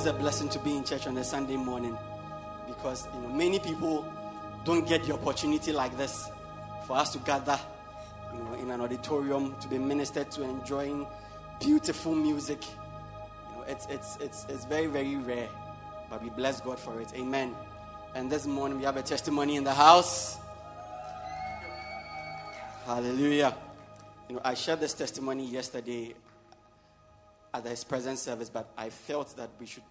always a blessing to be in church on a Sunday morning because you know many people don't get the opportunity like this for us to gather you know, in an auditorium to be ministered to enjoying beautiful music. You know, it's, it's, it's, it's very, very rare, but we bless God for it. Amen. And this morning we have a testimony in the house. Hallelujah. You know, I shared this testimony yesterday at His present service, but I felt that we should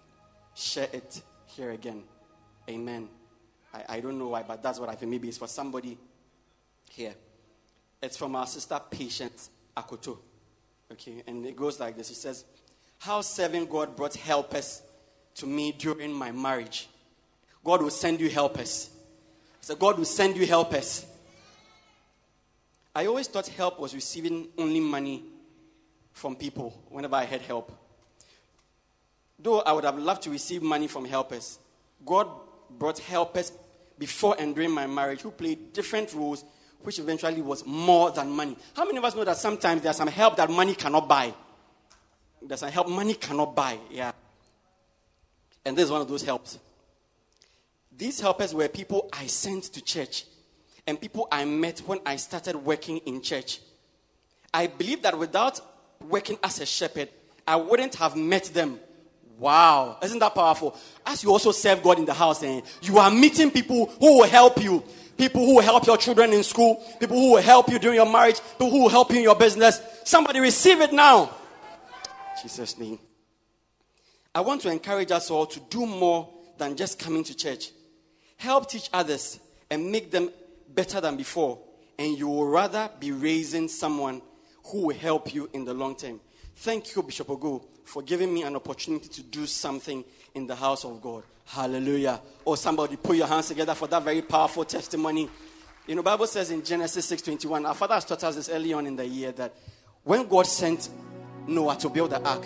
share it here again. Amen. I, I don't know why, but that's what I feel. Maybe it's for somebody here. It's from our sister Patience Akoto. Okay, and it goes like this. He says, How serving God brought helpers to me during my marriage. God will send you helpers. So God will send you helpers. I always thought help was receiving only money from people whenever I had help. Though I would have loved to receive money from helpers, God brought helpers before and during my marriage who played different roles, which eventually was more than money. How many of us know that sometimes there's some help that money cannot buy? There's some help money cannot buy, yeah. And this is one of those helps. These helpers were people I sent to church and people I met when I started working in church. I believe that without working as a shepherd, I wouldn't have met them. Wow, isn't that powerful? As you also serve God in the house, and you are meeting people who will help you. People who will help your children in school, people who will help you during your marriage, people who will help you in your business. Somebody receive it now. Jesus' name. I want to encourage us all to do more than just coming to church. Help teach others and make them better than before. And you will rather be raising someone who will help you in the long term. Thank you, Bishop Ogo, for giving me an opportunity to do something in the house of God. Hallelujah. Or somebody put your hands together for that very powerful testimony. You know, Bible says in Genesis 6:21, our father has taught us this early on in the year that when God sent Noah to build the ark,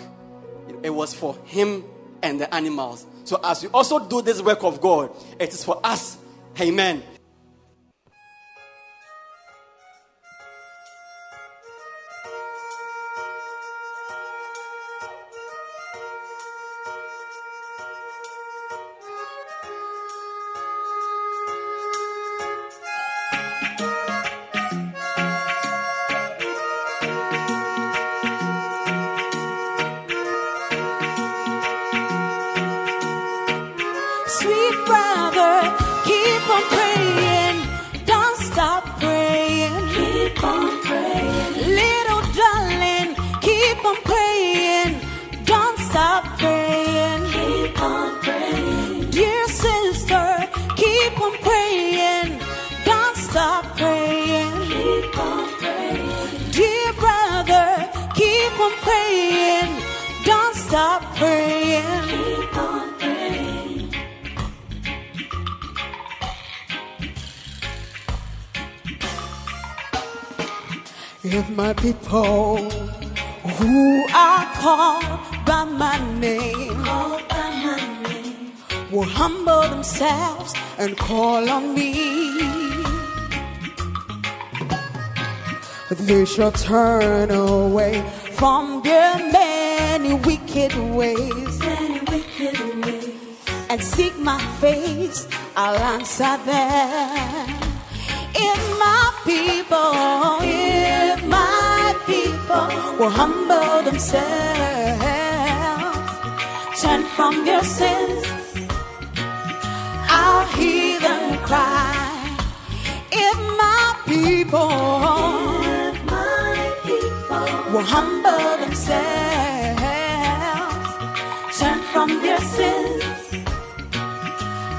it was for him and the animals. So as we also do this work of God, it is for us. Amen. Keep If my people who are called by my name, will humble themselves and call on me, they shall turn away from their many wicked ways. And seek my face, I'll answer them. My if my people will humble themselves, turn from their sins. I'll hear them cry. If my people, will humble themselves, turn from their sins,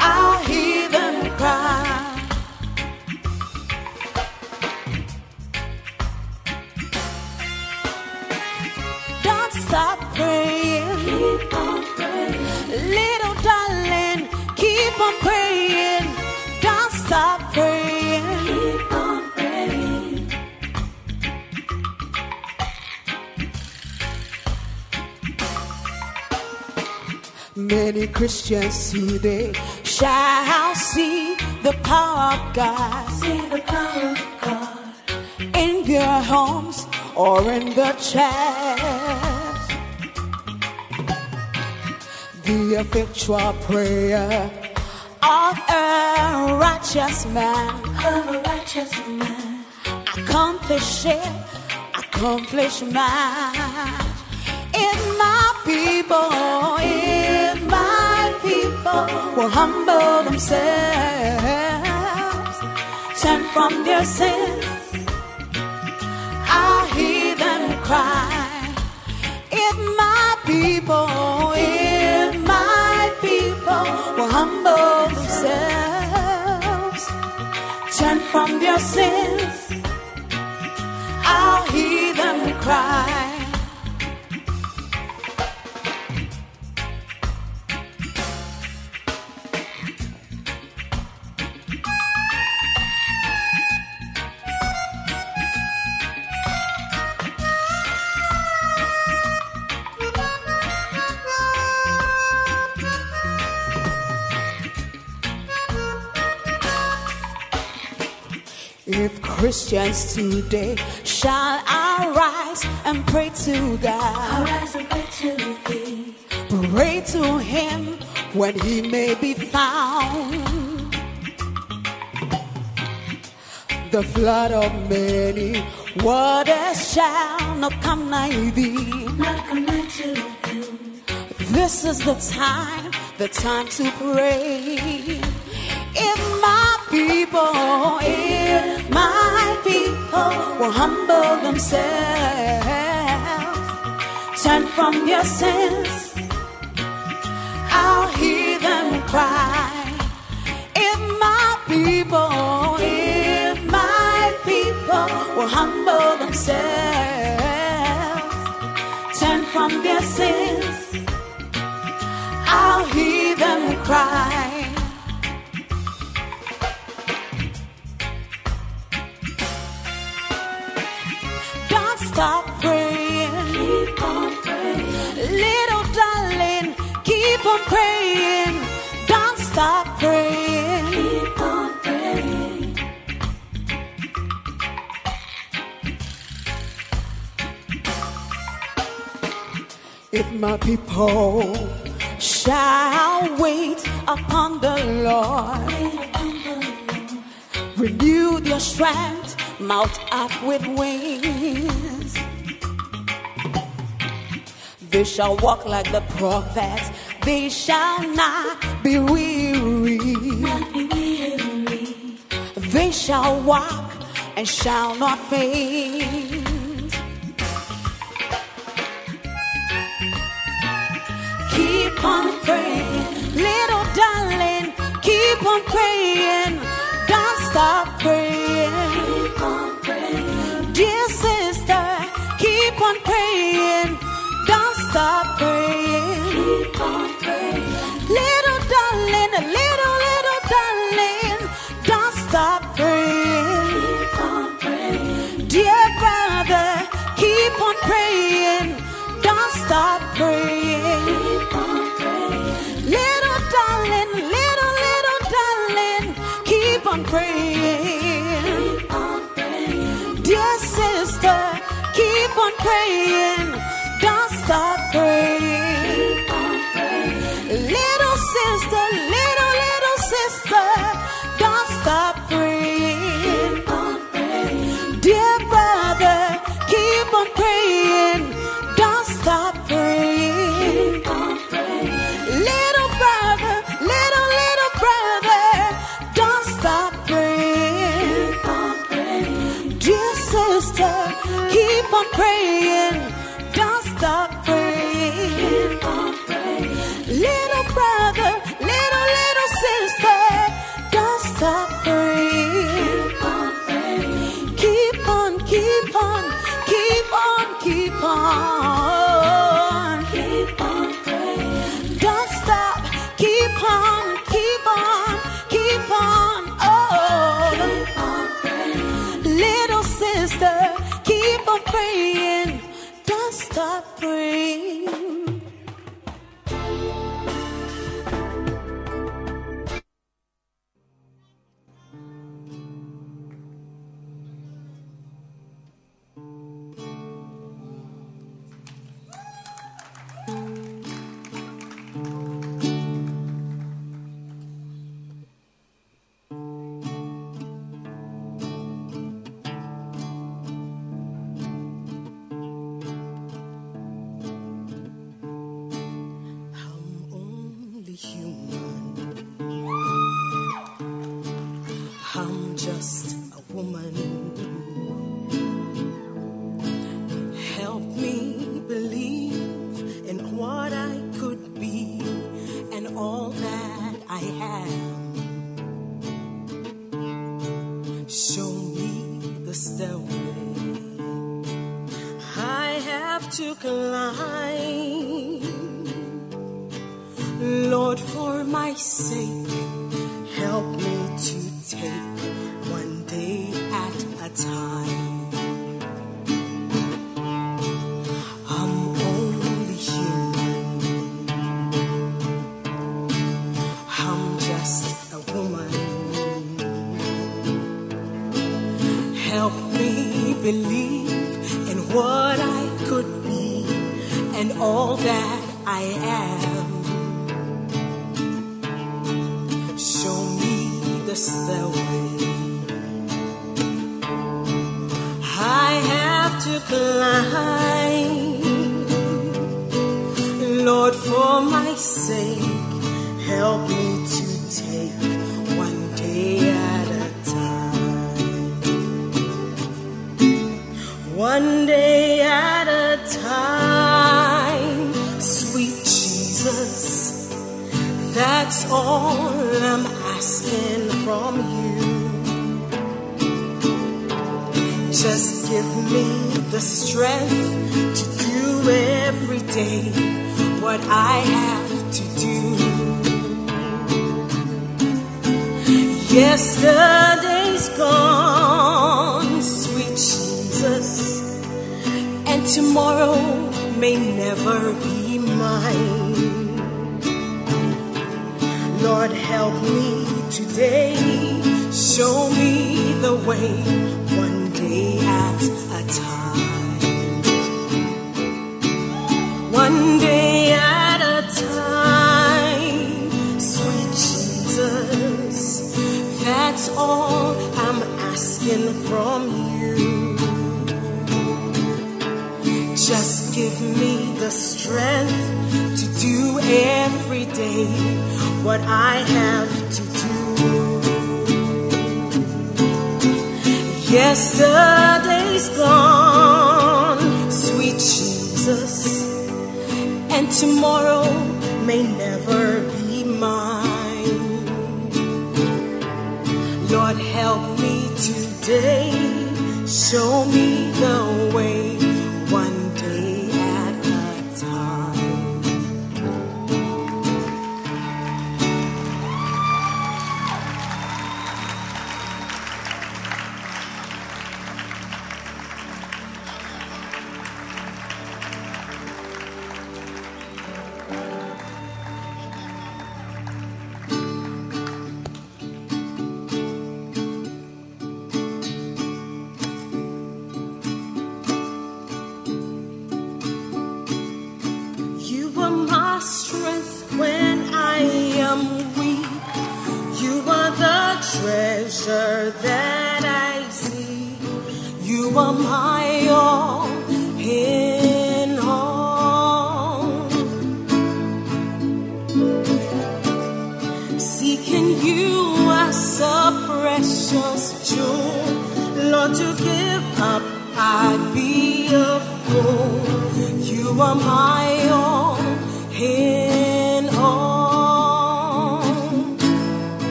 I'll hear them cry. Little darling, keep on praying. Don't stop praying. Keep on praying. Many Christians today shall see the power of God. See the power of God in their homes or in the church. The effectual prayer of a righteous man, of a righteous man, accomplish it, accomplish much. If my people, if my people will humble themselves, turn from their sins. I hear them cry. If my people, if themselves, turn from your sins, I'll hear them cry. If Christians today shall arise and pray to God, arise and pray to Thee, pray to Him when He may be found. The flood of many waters shall not come nigh Thee. Not come nigh to Him. This is the time, the time to pray. If my people, if my people will humble themselves, turn from their sins, I'll hear them cry. If my people, if my people will humble themselves, turn from their sins, I'll hear them cry. Praying. Don't stop praying. Keep on praying. If my people shall wait upon the Lord, renew their strength, mount up with wings. They shall walk like the prophets, they shall not be weary. They shall walk and shall not faint. Keep on praying, little darling. Keep on praying. Don't stop praying. Keep on praying. Dear sister, keep on praying. Don't stop praying. Keep on on Climb. Lord, for my sake, help me to take one day at a time. I'm only human. I'm just a woman. Help me believe in what I am.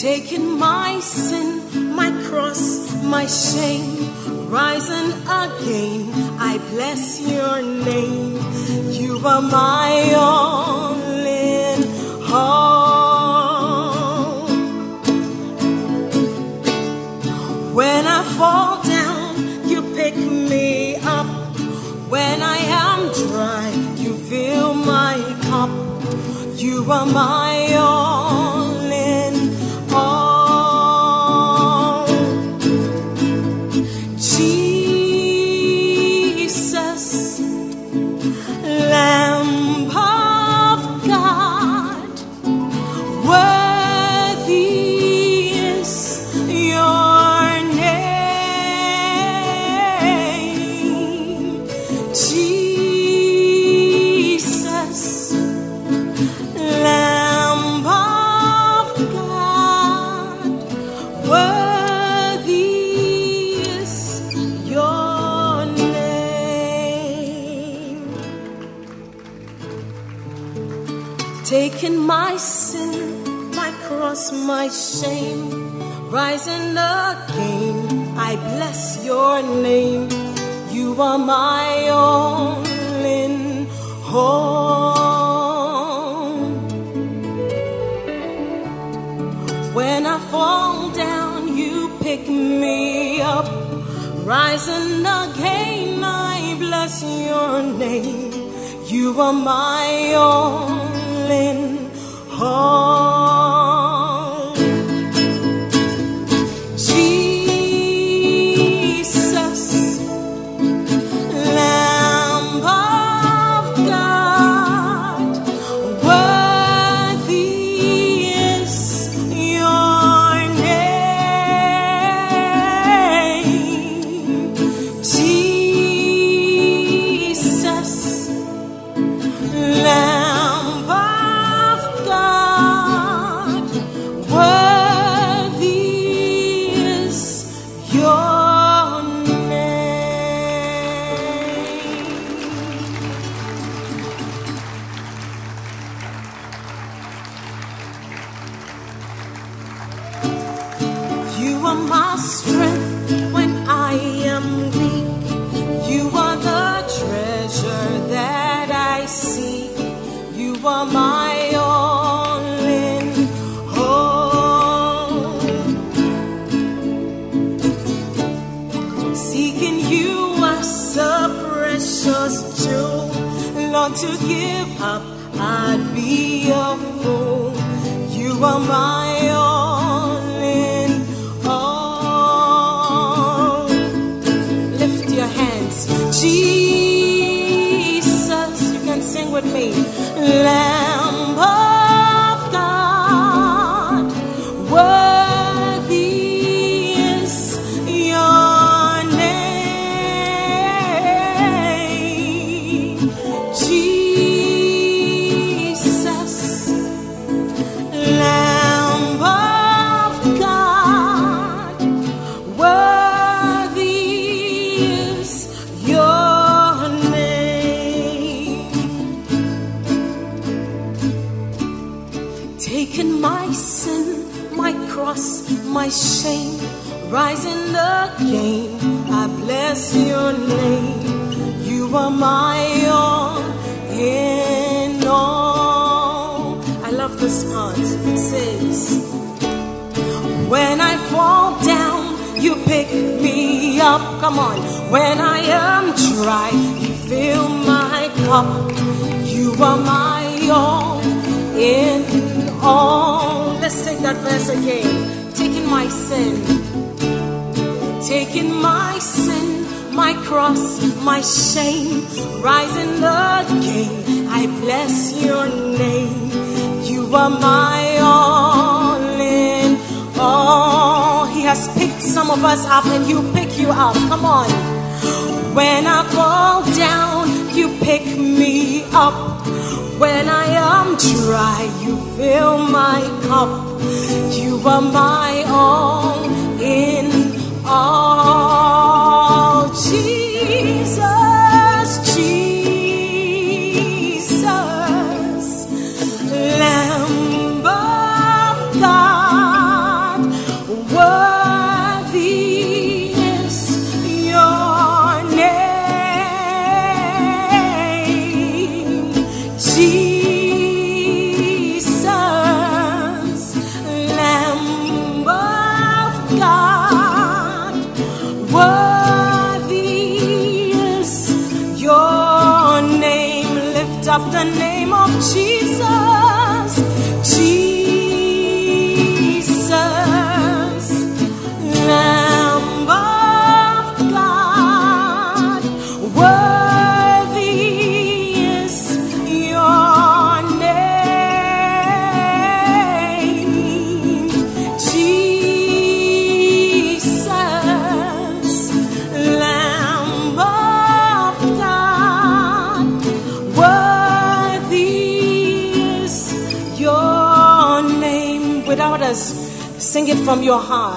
Taking my sin, my cross, my shame, rising again, I bless your name. You are my all in all. When I fall down, you pick me up. When I am dry, you fill my cup. You are my shame, rising again, I bless your name. You are my in all. When I fall down, you pick me up. Rising again, I bless your name. You are my all in bless your name. You are my all in all. I love this part. It says, When I fall down, you pick me up. Come on. When I am dry, you fill my cup. You are my all in all. Let's take that verse again. Taking my sin, taking my sin, my cross, my shame, rising again. I bless your name. You are my all in all. He has picked some of us up and you pick you up. Come on. When I fall down, you pick me up. When I am dry, you fill my cup. You are my all in all. From your heart.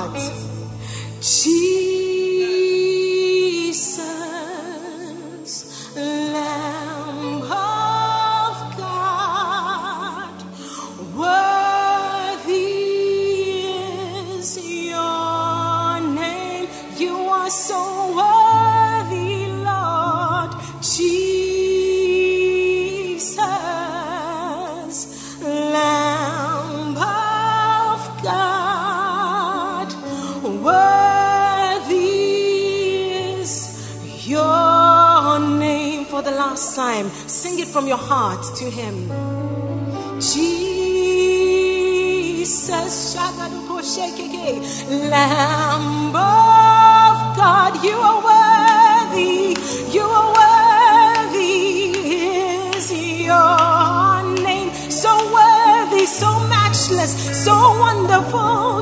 From your heart to Him. Jesus, Lamb of God, you are worthy, you are worthy is your name, so worthy, so matchless, so wonderful,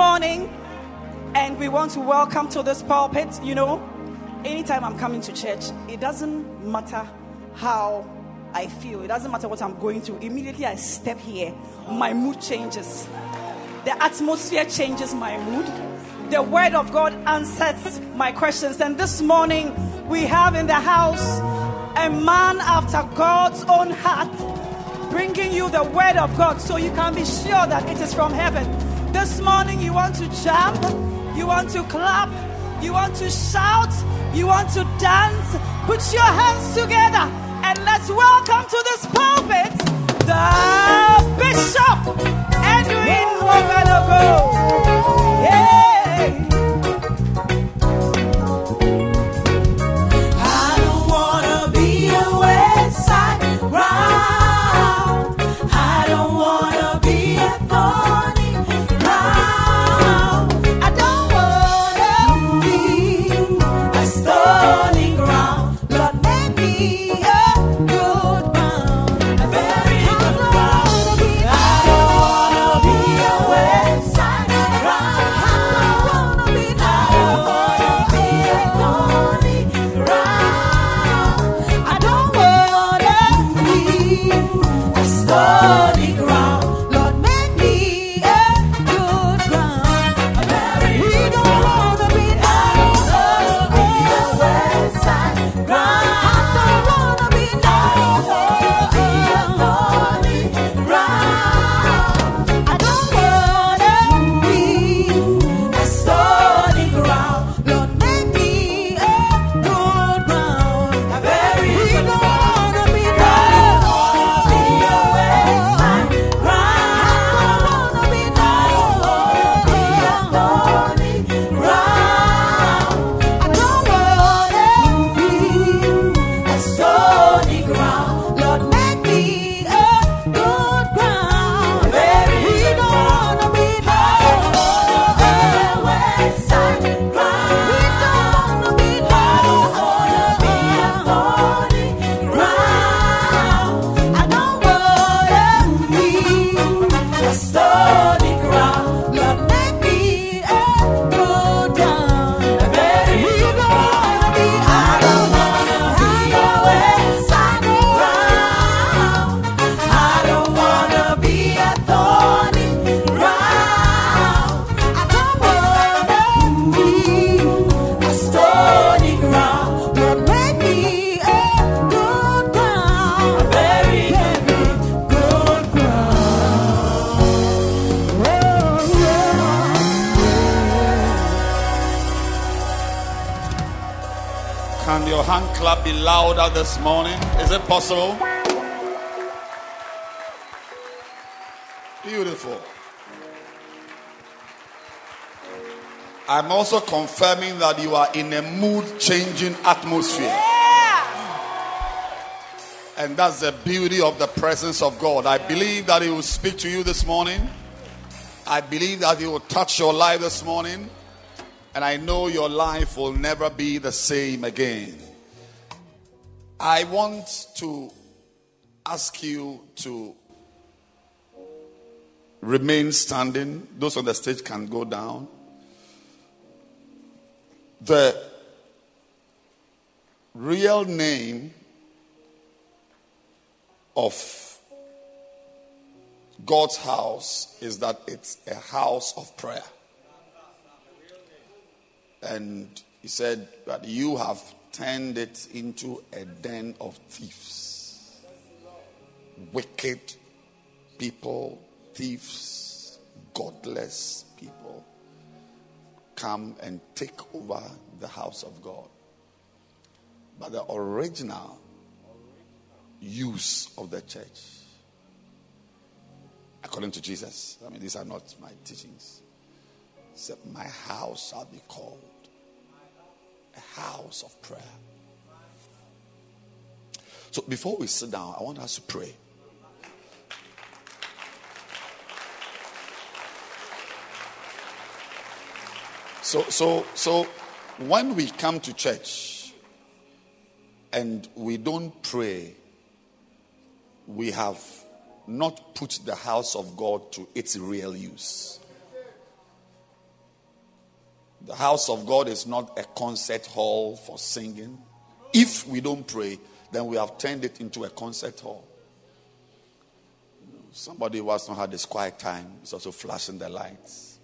morning, and we want to welcome to this pulpit. You know, anytime I'm coming to church, it doesn't matter how I feel, it doesn't matter what I'm going through. Immediately I step here, my mood changes. The atmosphere changes my mood. The Word of God answers my questions. And this morning, we have in the house a man after God's own heart bringing you the Word of God so you can be sure that it is from heaven morning you want to jump, you want to clap, you want to shout, you want to dance, put your hands together and let's welcome to this pulpit the Bishop Edwin Wangalogo. Clap be louder this morning? Is it possible? Beautiful. I'm also confirming that you are in a mood changing atmosphere. And that's the beauty of the presence of God. I believe that He will speak to you this morning. I believe that He will touch your life this morning. And I know your life will never be the same again. I want to ask you to remain standing. Those on the stage can go down. The real name of God's house is that it's a house of prayer. And he said that you have turned it into a den of thieves. Wicked people, thieves, godless people come and take over the house of God. But the original use of the church, according to Jesus, I mean, these are not my teachings, said, My house shall be called house of prayer. So before we sit down, I want us to pray. So, so, so when we come to church and we don't pray, we have not put the house of God to its real use. The house of God is not a concert hall for singing. If we don't pray, then we have turned it into a concert hall. Somebody who has not had this quiet time is also flashing the lights.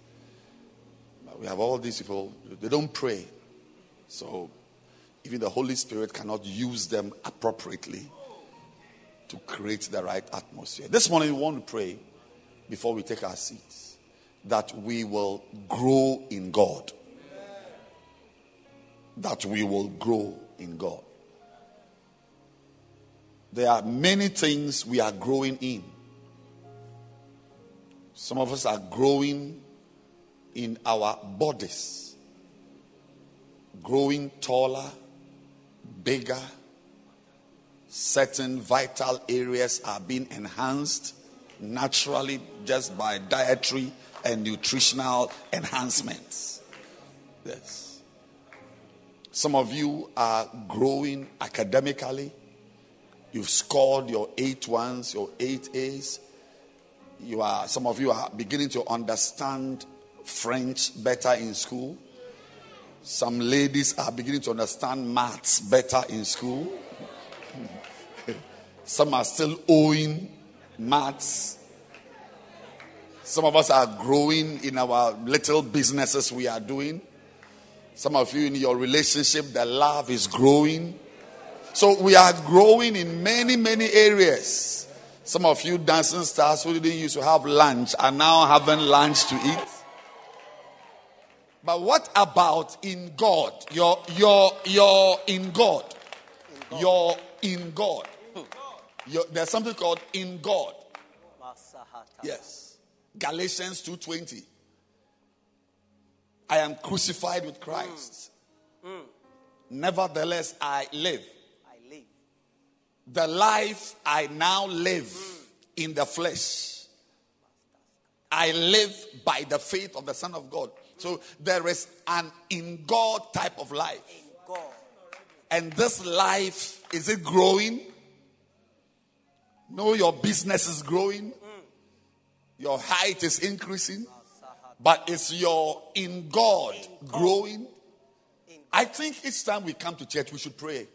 But we have all these people, they don't pray. So even the Holy Spirit cannot use them appropriately to create the right atmosphere. This morning we want to pray before we take our seats that we will grow in God. That we will grow in God. There are many things we are growing in. Some of us are growing in our bodies, growing taller, bigger. Certain vital areas are being enhanced naturally just by dietary and nutritional enhancements. Yes. Some of you are growing academically. You've scored your eight ones, your eight A's. You are some of you are beginning to understand French better in school. Some ladies are beginning to understand maths better in school. Some are still owing maths. Some of us are growing in our little businesses we are doing. Some of you in your relationship, the love is growing. So we are growing in many, many areas. Some of you dancing stars who didn't used to have lunch are now having lunch to eat. But what about in God? You're, you're, you're in God. You're in God. You're, there's something called in God. Yes. Galatians 2.20. I am crucified with Christ. Nevertheless, I live. I live. The life I now live in the flesh, I live by the faith of the Son of God. So there is an in God type of life. In God. And this life, is it growing? No, your business is growing. Mm. Your height is increasing. But it's your in God growing? I think each time we come to church, we should pray.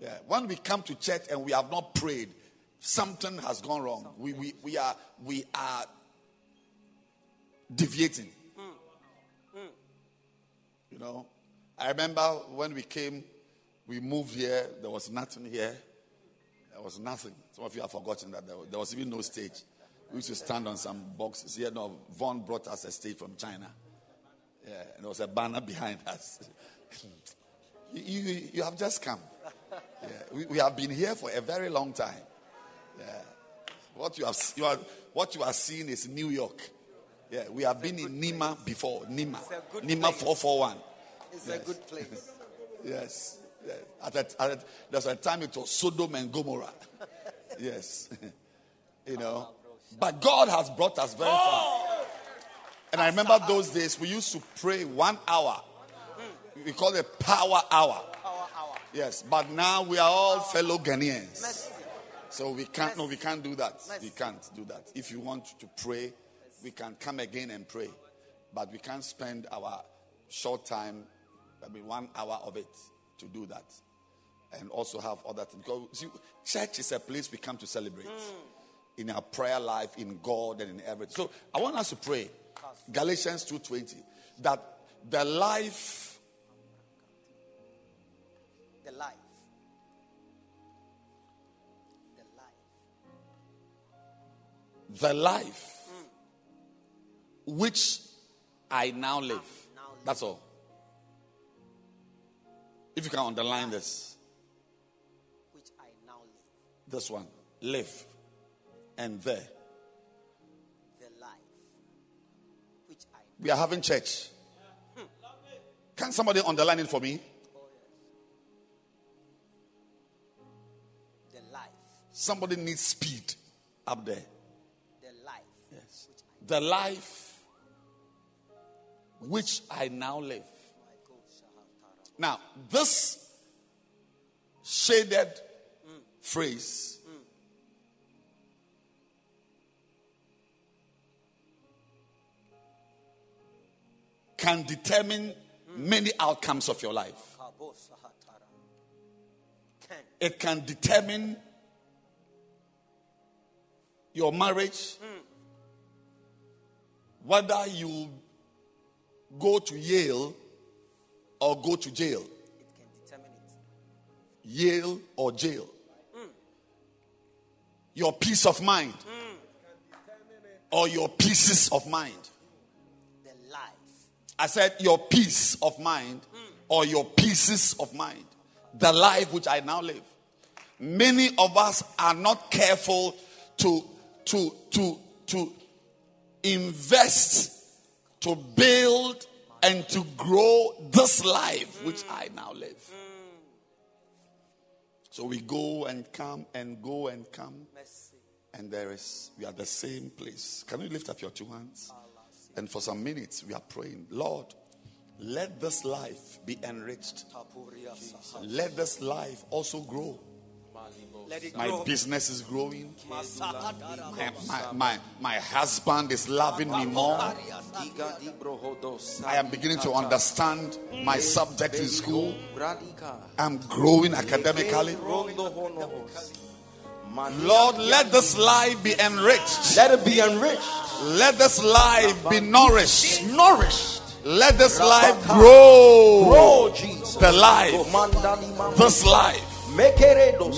Yeah. When we come to church and we have not prayed, something has gone wrong. We, we, we are we are deviating. You know, I remember when we came, we moved here, there was nothing here. There was nothing. Some of you have forgotten that there was, there was even no stage. We used to stand on some boxes here. No, Vaughn brought us a stage from China. Yeah, and there was a banner behind us. you, you, you have just come. Yeah, we, we have been here for a very long time. Yeah. What you have you are what you are seeing is New York. Yeah, we have been in Nima before. Nima. Nima 441. It's a good place. Yes. yes. At a, at a, there's a time it was Sodom and Gomorrah. yes. you know. But God has brought us very far. And I remember those days we used to pray one hour. We call it power hour. Yes. But now we are all fellow Ghanaians. So we can't no, we can't do that. We can't do that. If you want to pray, we can come again and pray. But we can't spend our short time, I mean one hour of it to do that. And also have other things. Because see, church is a place we come to celebrate. In our prayer life, in God and in everything. So I want us to pray. Galatians 2:20. That the life The life. The life. the life which I now live. now live. That's all. If you can underline this, Which I now live. this one, live, and there. The life. Which I We are having church. Hmm. Can somebody underline it for me? the life. Somebody needs speed up there. The life. Yes. The life which I now live. Now, this shaded hmm. phrase can determine many outcomes of your life. It can determine your marriage, whether you go to Yale or go to jail. Yale or jail. Your peace of mind or your pieces of mind. I said your peace of mind or your pieces of mind. The life which I now live. Many of us are not careful to to to to invest to build and to grow this life which I now live. So we go and come and go and come and there is we are the same place. Can you lift up your two hands? And for some minutes we are praying, Lord, let this life be enriched. Let this life also grow. My grow. business is growing. My, my, my, my husband is loving me more. Diga di brohodos. I am beginning to understand my subject in school. I'm growing academically. Lord, let this life be enriched. Let it be enriched, Let this life be nourished. nourished. Let this life grow. Grow, Jesus. The life. This life.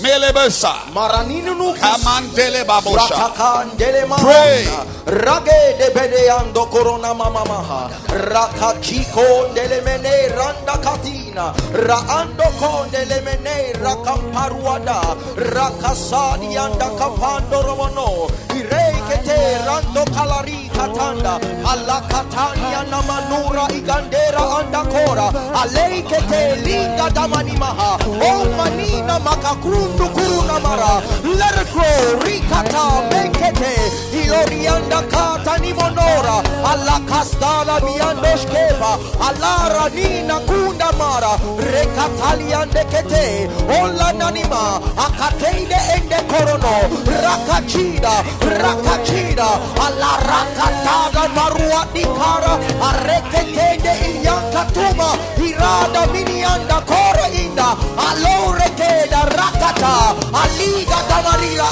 Melebesa. Kamandele babosha. Pray. Rage de bedeando corona mama maha. Rakachiko dele mene randa katina. Raando rakamparuada. Rakasadi anda kapando. Irekete rando kalari katanda. Alla katania namanura igandera anda kora. Aleikete linga damani maha. O manina makakundu kuruna mara. Let it grow. Rikata mekete. Iorianda kata ni monora. Alla kastala biando skeva. Alla ranina kunda mara. Rekatali ande kete. Ola nanima. Akateide ende korono. Rakachida. Rakachida. Alla rakatada marua dikara. Areketende iyankatuma. Irada minianda kore inda. Alore keda rakata.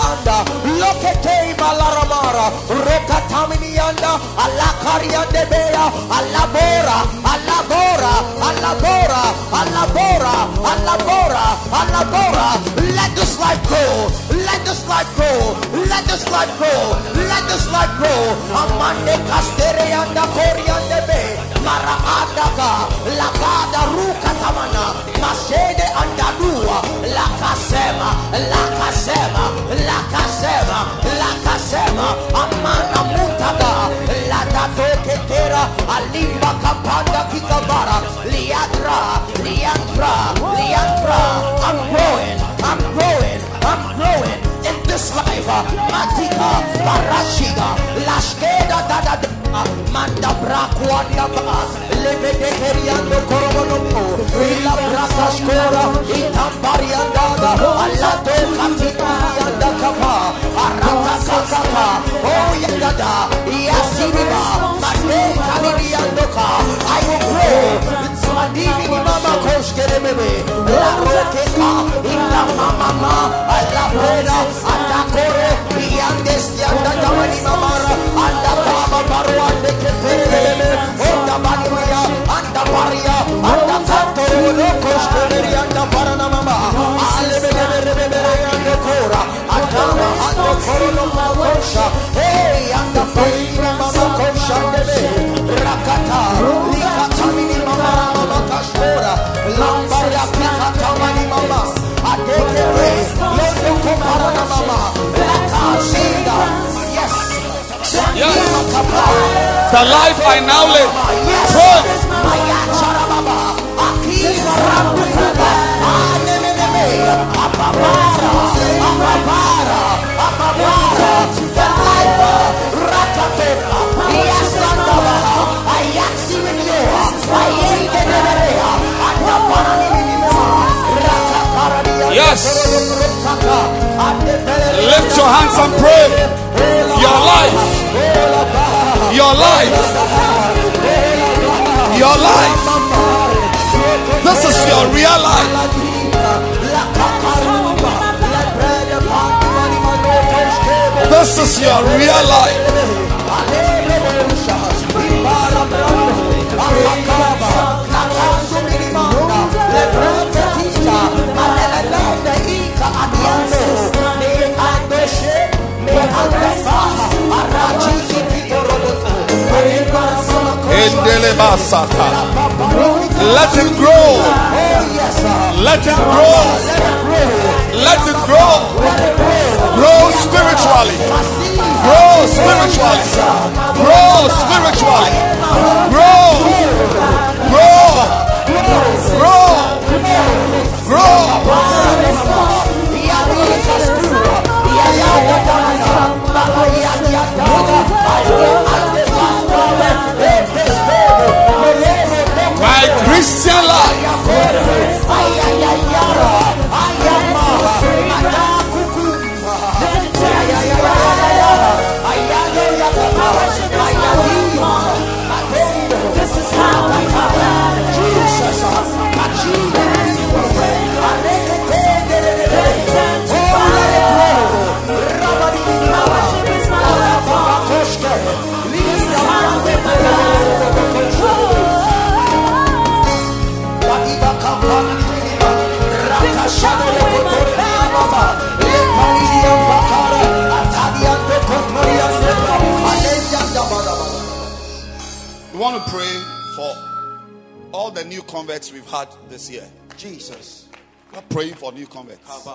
Anda. Lokete malaramara. Let this life grow. Let this life grow. Let this life grow. Let this life grow. Amande castere anda coriande be. Mara adaga. Lagada ruka tamana. Masede anda dua. La casema. La casema. La casema. La casema. Amana mutaga. La dato que tera. Alimba kapanda kikabara. Liatra. Liatra. Liatra. I'm growing. I'm growing. This life. Uh, Matika, Barashiga, Lashkeda Dada uh, Manda Braquania Leve de Heriando Coromono, Villa Brasa Scora, Itambarianda, Alato Katikarianda Kapa, Arata Kakapa, Oh Yagada, Yasiriba, Mate Kaniniandoka, I will grow. Madini ni mama koshkere bebe, la mama, anda bani maya, anda paria, anda lo anda mama, ande kora, anda hey anda paina mama rakata, likata kashora, lambaya mani mama, adeke re, mama, lakashinda, yes. Yes. The life I now live. Yes. Maya charababa. Akiva rambukuba. Anemene. Apapara. Apapara. Apapara. Lift your hands and pray. Your life. Your life. Your life. This is your real life. This is your real life. Endele basata. Let it grow. Let it grow. Let it grow. Grow spiritually. Grow spiritually. Grow spiritually. Grow. Grow. Grow. Grow. My Christian life. The new converts we've had this year. Jesus. We're praying for new converts.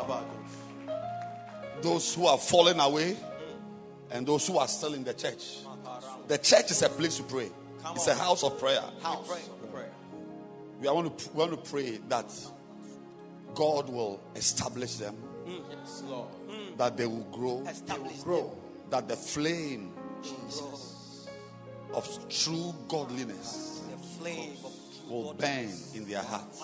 Those who have fallen away and those who are still in the church. The church is a place to pray. It's a house of prayer. House. We want to, we want to pray that God will establish them, mm. that they will grow, grow. that the flame Jesus. Of true godliness The flame of will burn in their hearts.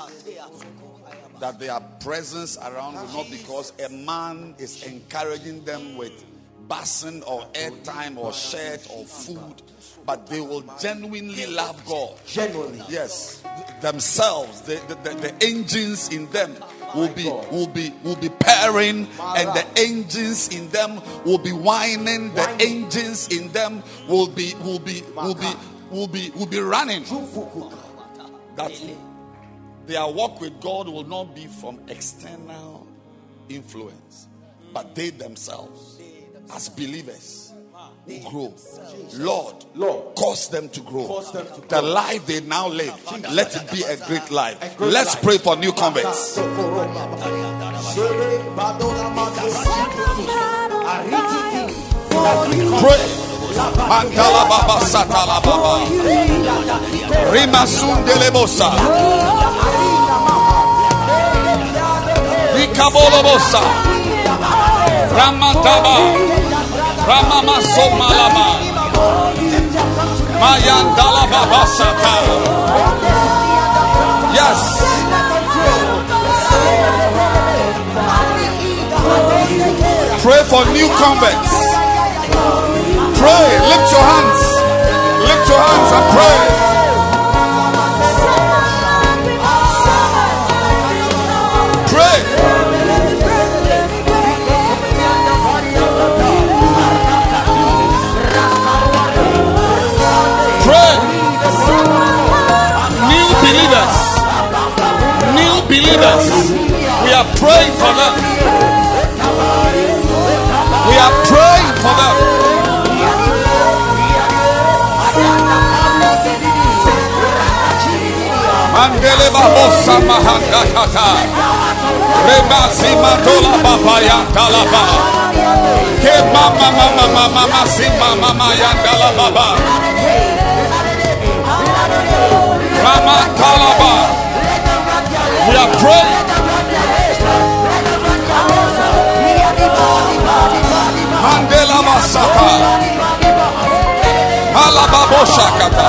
That their presence around will not because a man is encouraging them with basin or airtime or shirt or food, but they will genuinely love God. Genuinely. Yes, themselves, the, the, the, the engines in them will be will be will be pairing, and the engines in them will be whining. The engines in them will be will be will be will be will be running. That their walk with God will not be from external influence, but they themselves, as believers, grow. Lord, Lord. cause them to grow. Them to The grow. life they now live, let it be a great life. Let's pray for new converts. Pray. Mandala baba satala baba. Rima sundelebosa. Ikabolobosa. Ramataba. Ramamaso malama. Mayandala baba sata. Yes. Pray for new converts. Pray. Lift your hands. Lift your hands and pray. Kaleba Mosa Mahandakata Rebazi Matola Baba Yandalaba Ke Mama Mama Mama Masima Mama We are praying. Mandela Masaka Alaba Boshakata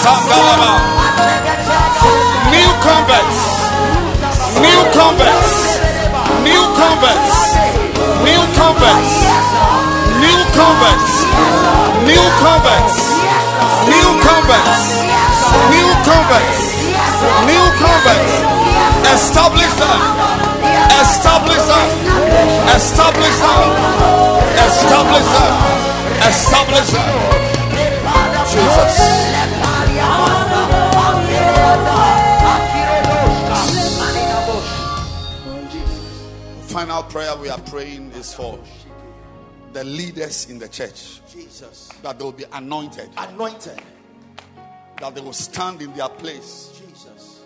New converts. New converts. New converts. New converts. New converts. New converts. New converts. New converts. New converts. Establish them. Establish them. Establish them. Establish them. Establish them. Jesus. Prayer we are praying is for the leaders in the church Jesus. that they will be anointed, Anointed. that they will stand in their place. Jesus.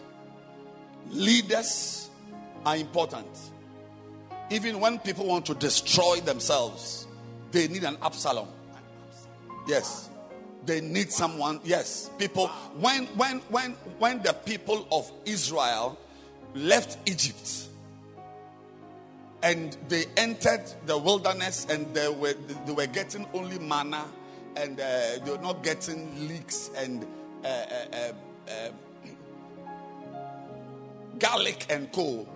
Leaders are important. Even when people want to destroy themselves, they need an Absalom. Yes. They need someone. Yes. People when when when when the people of Israel left Egypt and they entered the wilderness and they were they were getting only manna and uh, they were not getting leeks and uh, uh, uh, uh, garlic and co.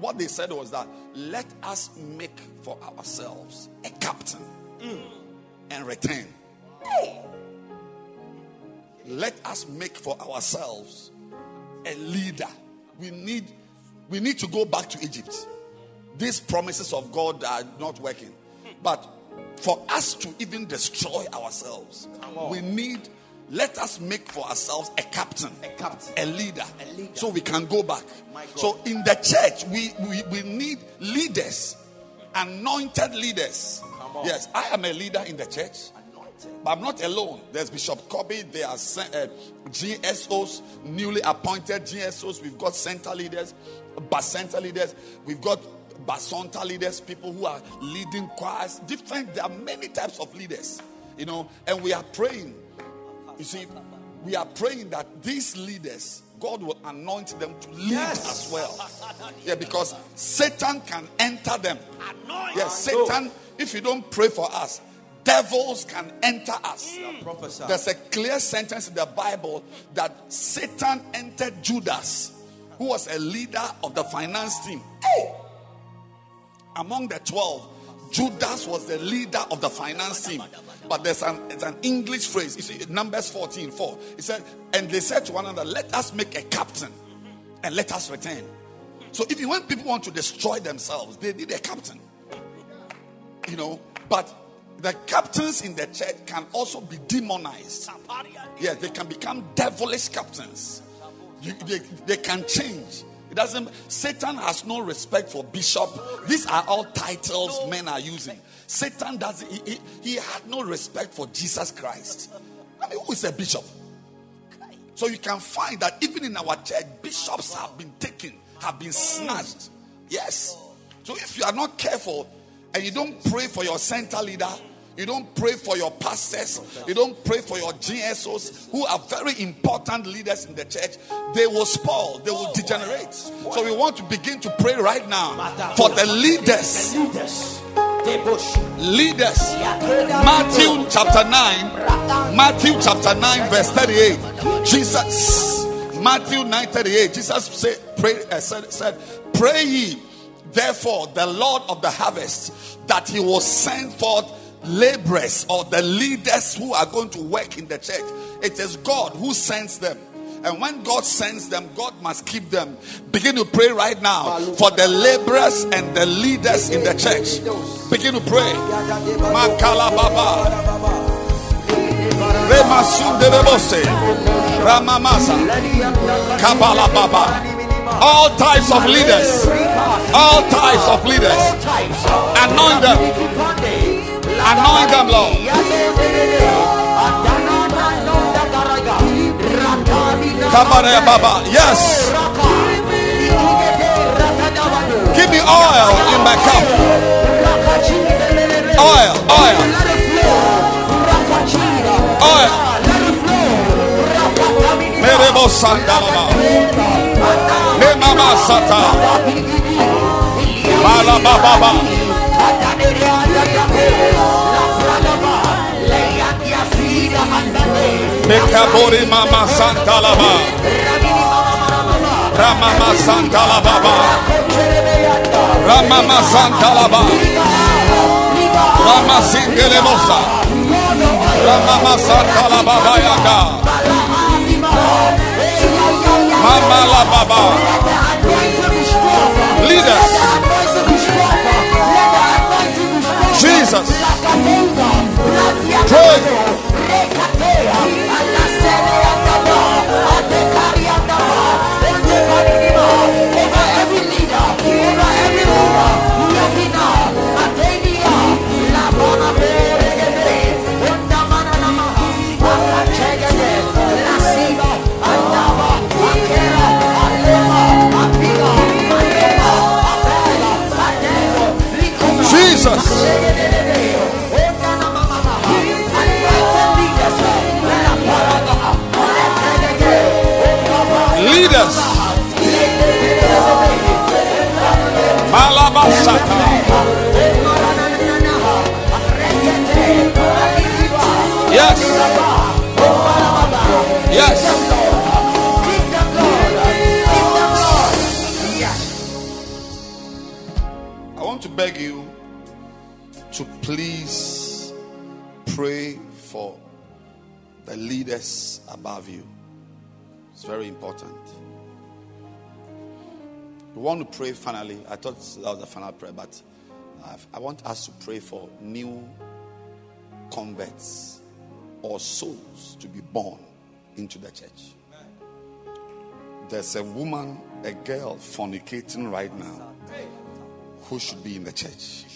What they said was that let us make for ourselves a captain and return. Let us make for ourselves a leader. We need we need to go back to Egypt. These promises of God are not working. But for us to even destroy ourselves, we need let us make for ourselves a captain, A captain. a leader, A leader. so we can go back. So in the church, we, we, we need leaders, anointed leaders. Yes, I am a leader in the church. Anointed. But I'm not alone. There's Bishop Kobe. There are uh, GSOs, newly appointed GSOs. We've got center leaders, but center leaders. We've got basonta leaders, people who are leading choirs. Different. There are many types of leaders, you know. And we are praying. You see, we are praying that these leaders, God will anoint them to lead Yes. as well. Yeah, because Satan can enter them. Anoint. Yes, Satan, if you don't pray for us, devils can enter us. Mm. Prophesy. There's a clear sentence in the Bible that Satan entered Judas, who was a leader of the finance team. Hey! Among the 12, Judas was the leader of the finance team. But there's an, it's an English phrase. You see, Numbers 14 4. He said, And they said to one another, Let us make a captain and let us return. So if you want people want to destroy themselves, they need a captain. You know, but the captains in the church can also be demonized. Yes, they can become devilish captains. You- they, they can change. It doesn't. Satan has no respect for bishop. These are all titles men are using. Satan doesn't. He, he, he had no respect for Jesus Christ. I mean, who is a bishop? So you can find that even in our church, bishops have been taken, have been snatched. Yes. So if you are not careful and you don't pray for your center leader, you don't pray for your pastors, you don't pray for your GSOs, who are very important leaders in the church, they will spoil, they will degenerate. So we want to begin to pray right now for the leaders Leaders. Matthew chapter 9. Matthew chapter 9, verse 38. Jesus, Matthew 9 38. Jesus said, pray, uh, said, said, Pray ye, therefore, the Lord of the harvest, that he will send forth laborers or the leaders who are going to work in the church. It is God who sends them. And when God sends them, God must keep them. Begin to pray right now for the laborers and the leaders in the church. Begin to pray. Makala Baba. Ramamasa. Baba. All types of leaders. All types of leaders. Anoint them. Anoint them, Lord. Yes. Give me oil in my cup. Oil, oil, oil. Merebo. Ne Mama Mekabori Mama Santalaba. Ramama Santalaba. Ramama santa Santalaba. Rama Singelemosa. Ramama Santalaba Bayanga. Mama La Baba. Leaders. Jesus. Pray. Please pray for the leaders above you. It's very important. We want to pray finally. I thought that was the final prayer, but I've- I want us to pray for new converts or souls to be born into the church. There's a woman, a girl fornicating right now who should be in the church.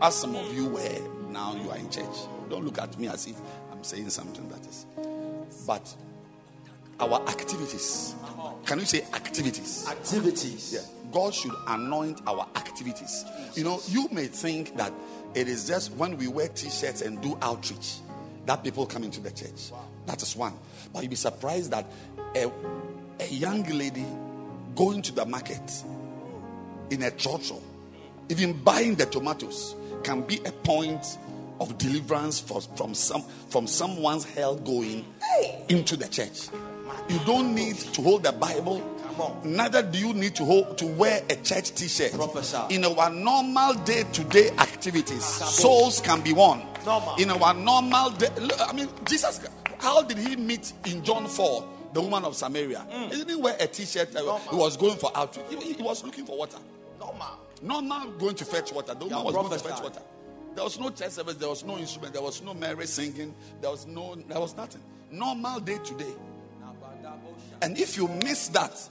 As some of you were, now you are in church. Don't look at me as if I'm saying something that is. But our activities, can you say activities? Activities. Yeah. God should anoint our activities. You know, you may think that it is just when we wear t shirts and do outreach that people come into the church. That is one. But you'll be surprised that a, a young lady going to the market in a trotro, even buying the tomatoes, can be a point of deliverance for, from some from someone's hell going into the church. You don't need to hold the Bible. Neither do you need to hold to wear a church T-shirt. In our normal day-to-day activities, souls can be won. Normal. In our normal day, look, I mean, Jesus, how did he meet in John 4 the woman of Samaria? He didn't wear a T-shirt. He was going for outreach. He was looking for water. Normal. Normal going to fetch water. Woman Yeah, was going to fetch water. There was no church service. There was no instrument. There was no Mary singing. There was no. There was nothing. Normal day to day. And if you miss that,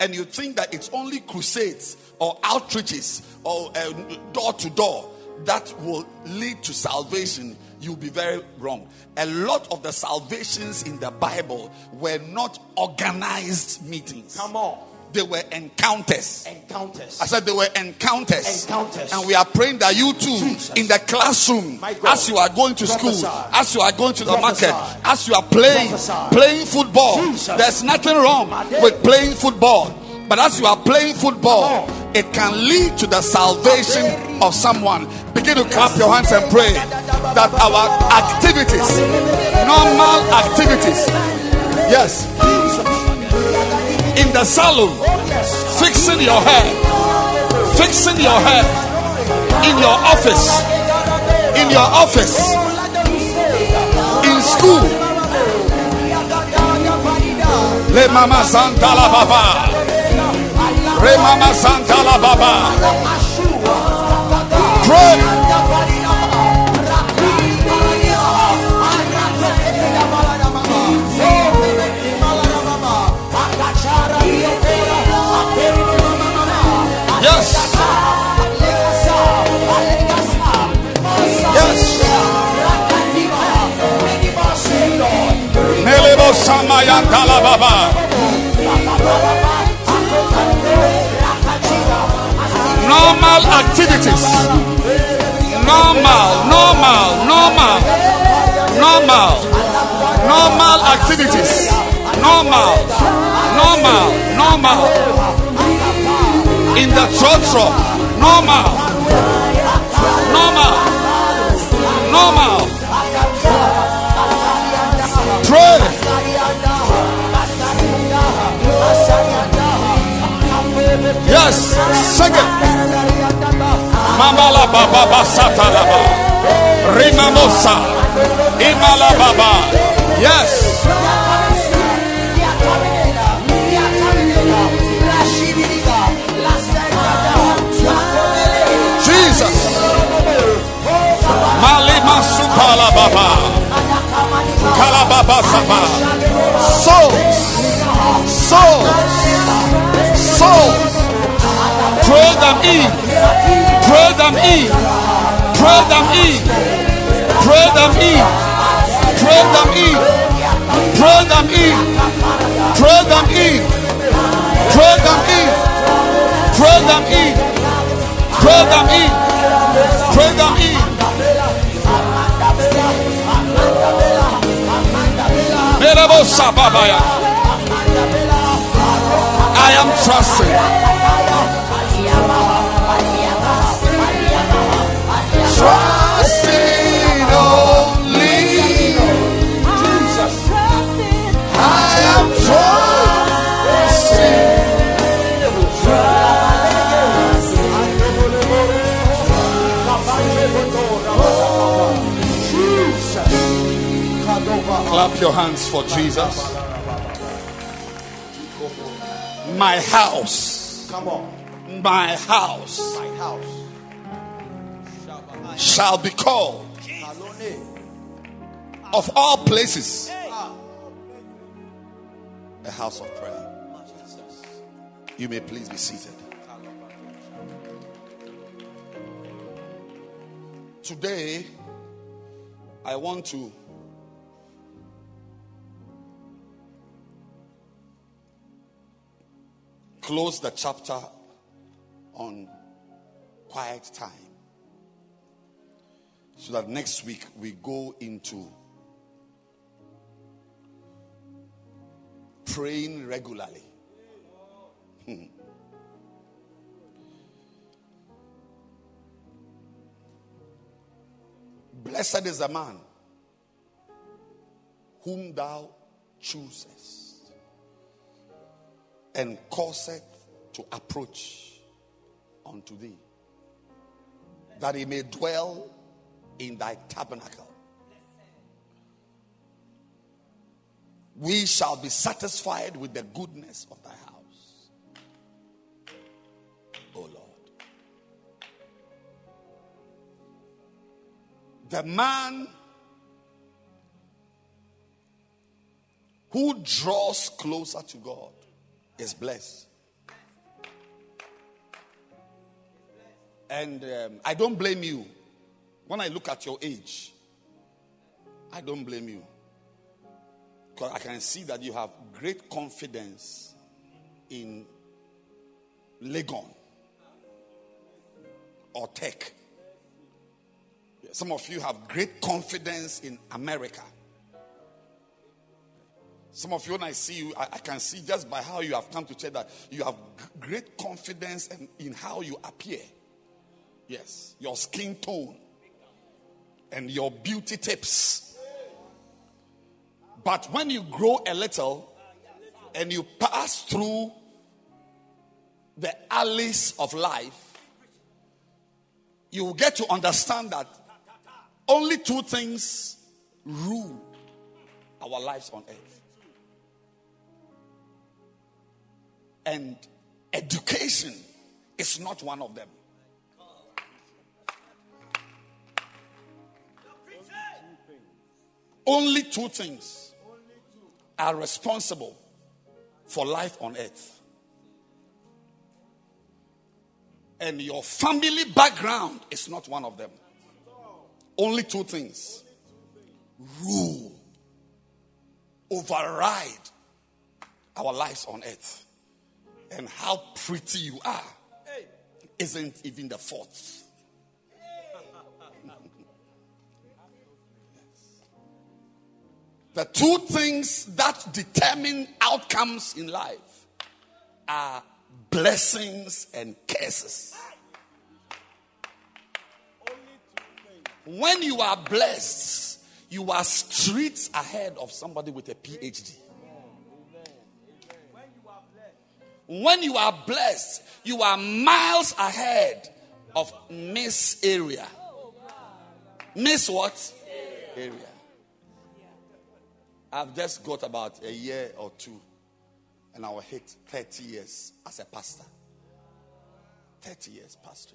and you think that it's only crusades or outreaches or uh, door to door that will lead to salvation, you'll be very wrong. A lot of the salvations in the Bible were not organized meetings. Come on. They were encounters. Encounters. I said they were encounters. Encounters. And we are praying that you too, Jesus. in the classroom, as you are going to Prophesy. school, as you are going to the Prophesy. market, as you are playing, Prophesy. playing football, Jesus. there's nothing wrong with playing football. But as you are playing football, it can lead to the salvation of someone. Begin to clap your hands and pray that our activities, normal activities, yes, in the salon, fixing your hair, fixing your hair, in your office, in your office, in school. Le mama santa la baba. Re mama santa la baba. Pray. Samaya la. Normal activities. Normal, normal, normal, normal, normal activities. Normal, normal, normal. In the church, normal, normal, normal. Yes, sing it. Mamala baba basata laba. Rimamosa. Imala baba. Yes. Jesus. Malima supala baba. Kalababa saba. Souls. Them in. Pray them in. Pray them in. Pray them in. Pray them in. Pray them in. Pray them in. Pray them in. Pray them in. Pray them in. Pray them in. I am trusting. Trusting only. Jesus. I am trusting. up your hands for Jesus. My house, Come on. my house My house. Shall be called of all places a house of prayer. You may please be seated. Today, I want to close the chapter on quiet time so that next week we go into praying regularly. Hmm. Blessed is the man whom thou choosest and causeth to approach unto thee, that he may dwell in thy tabernacle. We shall be satisfied with the goodness of thy house. O Lord. The man who draws closer to God is blessed. And um, I don't blame you. When I look at your age, I don't blame you. Because I can see that you have great confidence in Legon or tech. Some of you have great confidence in America. Some of you, when I see you, I, I can see just by how you have come to church that you have great confidence in, in how you appear. Yes, your skin tone and your beauty tips. But when you grow a little and you pass through the alleys of life, you will get to understand that only two things rule our lives on earth. And education is not one of them. Only two things are responsible for life on earth. And your family background is not one of them. Only two things rule, override our lives on earth. And how pretty you are isn't even the fourth. The two things that determine outcomes in life are blessings and curses. When you are blessed, you are streets ahead of somebody with a PhD. When you are blessed, you are miles ahead of Miss Area. Miss what? Area. I've just got about a year or two, and I will hit 30 years as a pastor. 30 years pastoring.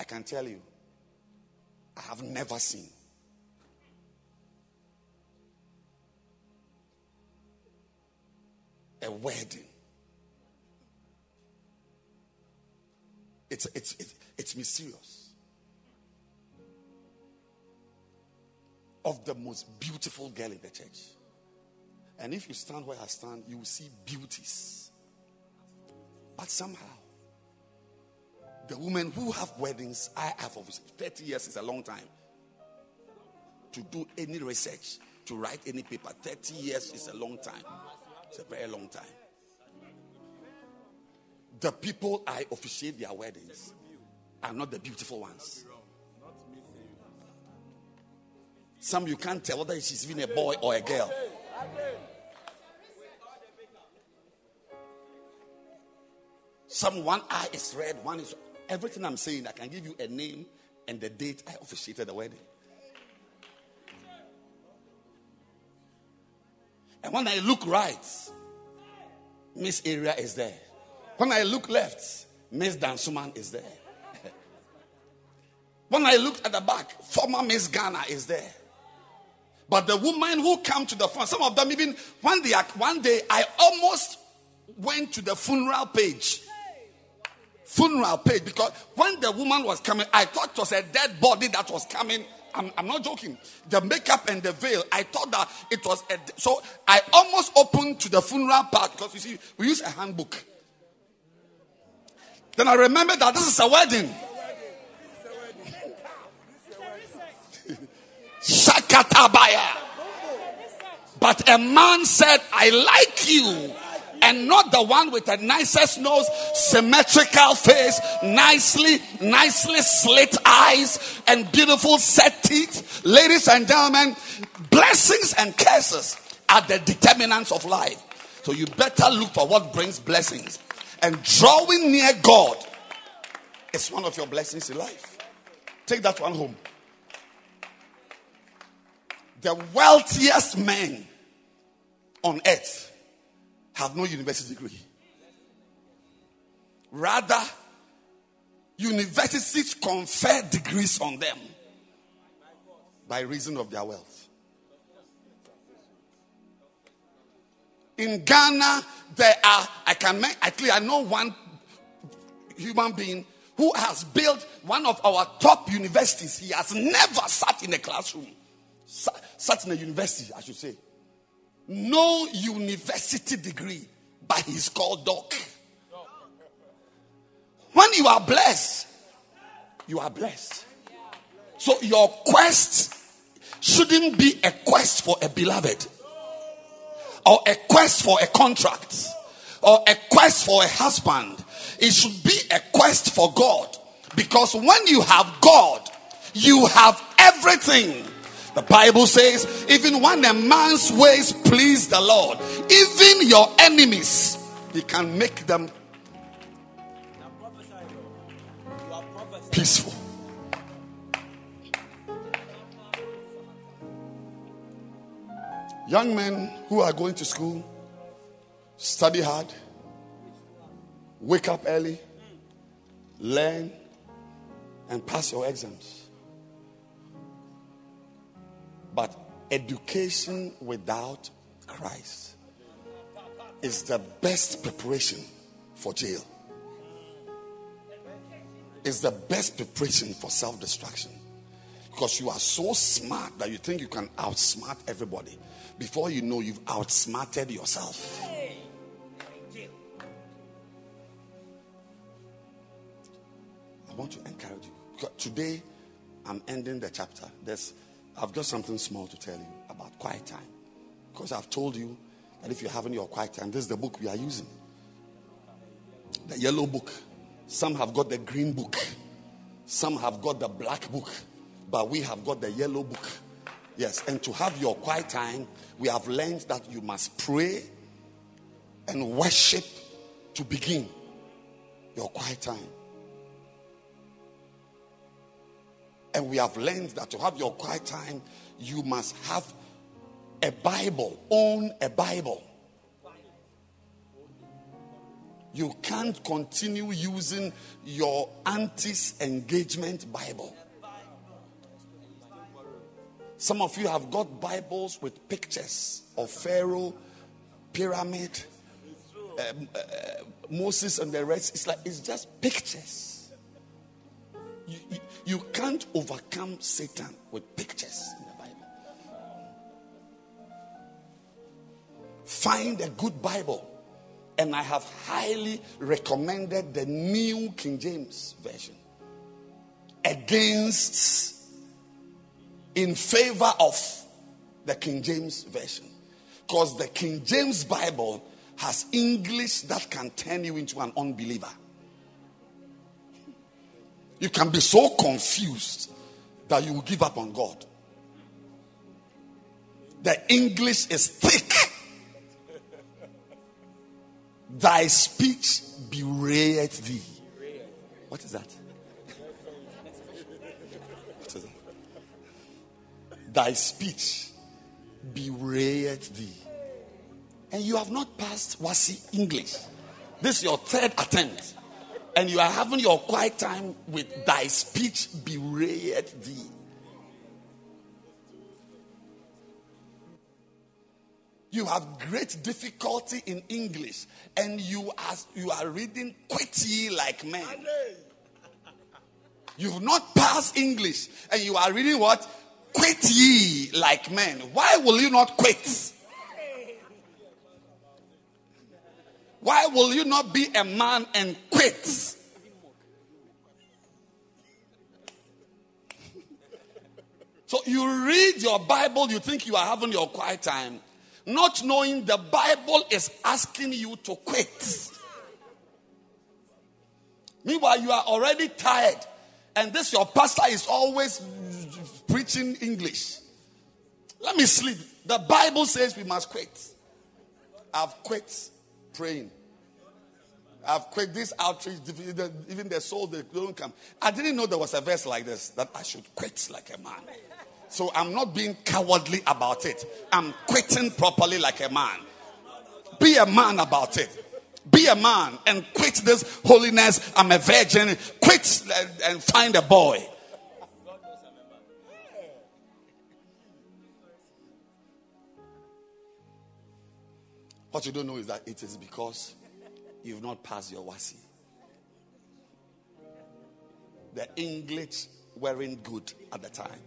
I can tell you, I have never seen a wedding. It's, it's, it's, it's mysterious. Of the most beautiful girl in the church. And if you stand where I stand, you will see beauties. But somehow, the women who have weddings, I have obviously 30 years is a long time. To do any research, to write any paper, 30 years is a long time. It's a very long time. The people I officiate their weddings are not the beautiful ones. Some you can't tell whether she's even a boy or a girl. Some one eye is red, one is everything I'm saying. I can give you a name and the date I officiated the wedding. And when I look right, Miss Area is there. When I look left, Miss Dansoman is there. when I looked at the back, former Miss Ghana is there. But the woman who come to the front, some of them even one day, one day I almost went to the funeral page. Funeral page because when the woman was coming, I thought it was a dead body that was coming. I'm, I'm not joking. The makeup and the veil, I thought that it was a. So I almost opened to the funeral part because you see, we use a handbook. Then I remember that this is a wedding. Shakatabaya. But a man said, I like you. And not the one with the nicest nose, symmetrical face, nicely, nicely slit eyes, and beautiful set teeth. Ladies and gentlemen, blessings and curses are the determinants of life. So you better look for what brings blessings. And drawing near God is one of your blessings in life. Take that one home the wealthiest men on earth have no university degree. Rather, universities confer degrees on them by reason of their wealth. In Ghana, there are, I can make, actually, I know one human being who has built one of our top universities. He has never sat in a classroom sat in a university, I should say. No university degree, but he's called Doc. When you are blessed, you are blessed. So your quest shouldn't be a quest for a beloved, or a quest for a contract, or a quest for a husband. It should be a quest for God. Because when you have God, you have everything. The Bible says, even when a man's ways please the Lord, even your enemies, he can make them peaceful. Young men who are going to school, study hard, wake up early, learn, and pass your exams. But education without Christ is the best preparation for jail. It's the best preparation for self destruction. Because you are so smart that you think you can outsmart everybody. Before you know, you've outsmarted yourself. I want to encourage you. Because today, I'm ending the chapter. There's I've got something small to tell you about quiet time. Because I've told you that if you're having your quiet time, this is the book we are using the yellow book. Some have got the green book, some have got the black book, but we have got the yellow book. Yes, and to have your quiet time, we have learned that you must pray and worship to begin your quiet time. And we have learned that to have your quiet time, you must have a Bible, own a Bible. You can't continue using your auntie's engagement Bible. Some of you have got Bibles with pictures of Pharaoh, pyramid, um, uh, Moses, and the rest. It's like it's just pictures you, you, can't overcome Satan with pictures in the Bible. Find a good Bible. And I have highly recommended the New King James Version against, in favor of the King James Version. Because the King James Bible has English that can turn you into an unbeliever. You can be so confused that you will give up on God. The English is thick. Thy speech bewrayeth thee. What is that? What is that? Thy speech bewrayeth thee. and you have not passed WASSCE English. This is your third attempt. And you are having your quiet time with thy speech bewrayed thee. You have great difficulty in English, and you are you are reading quitty like men. You've not passed English, and you are reading what? Quit ye like men. Why will you not quit? Why will you not be a man and quit? So you read your Bible, you think you are having your quiet time, not knowing the Bible is asking you to quit. Meanwhile, you are already tired, and this your pastor is always preaching English. Let me sleep. The Bible says we must quit. I've quit praying. I've quit this outreach, even the soul they don't come. I didn't know there was a verse like this that I should quit like a man. So I'm not being cowardly about it. I'm quitting properly like a man. Be a man about it. Be a man and quit this holiness. I'm a virgin. Quit uh, and find a boy. What you don't know is that it is because you've not passed your WASSCE. The English weren't good at the time.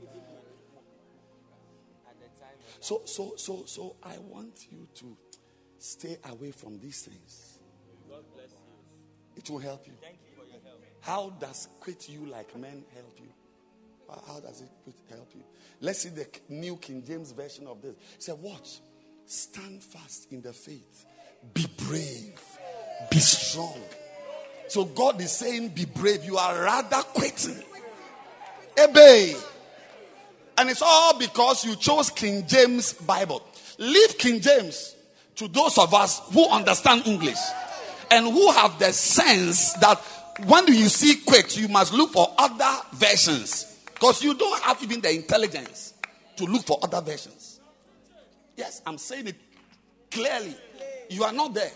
So, so, so, so, I want you to stay away from these things. It will help you. How does quit you like men help you? How does it quit help you? Let's see the New King James version of this. Say, watch. Stand fast in the faith. Be brave. Be strong. So God is saying, be brave. You are rather quitting. Obey. And it's all because you chose King James Bible. Leave King James to those of us who understand English and who have the sense that when you see quit, you must look for other versions because you don't have even the intelligence to look for other versions. Yes, I'm saying it clearly. You are not there.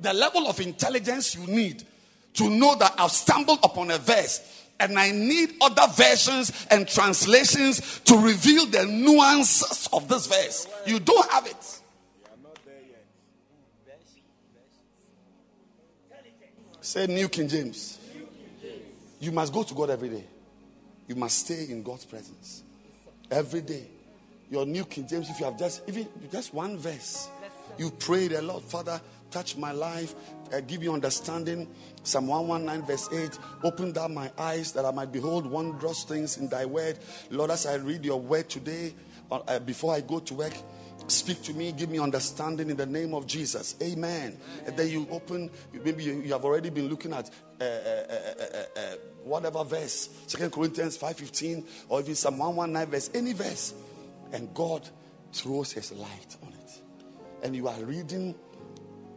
The level of intelligence you need to know that I've stumbled upon a verse and I need other versions and translations to reveal the nuances of this verse. You don't have it. I'm not there yet. Say New King James. You must go to God every day. You must stay in God's presence every day. Your New King James, if you have just even just one verse, you prayed a lot, Father touch my life, uh, give you understanding. Psalm 119, verse 8 Open thou my eyes that I might behold wondrous things in thy word. Lord, as I read your word today, uh, uh, before I go to work, speak to me, give me understanding in the name of Jesus. Amen. Amen. And then you open, maybe you, you have already been looking at uh, uh, uh, whatever verse, Second Corinthians 5.15 or even Psalm 119 verse, any verse. And God throws his light on it. And you are reading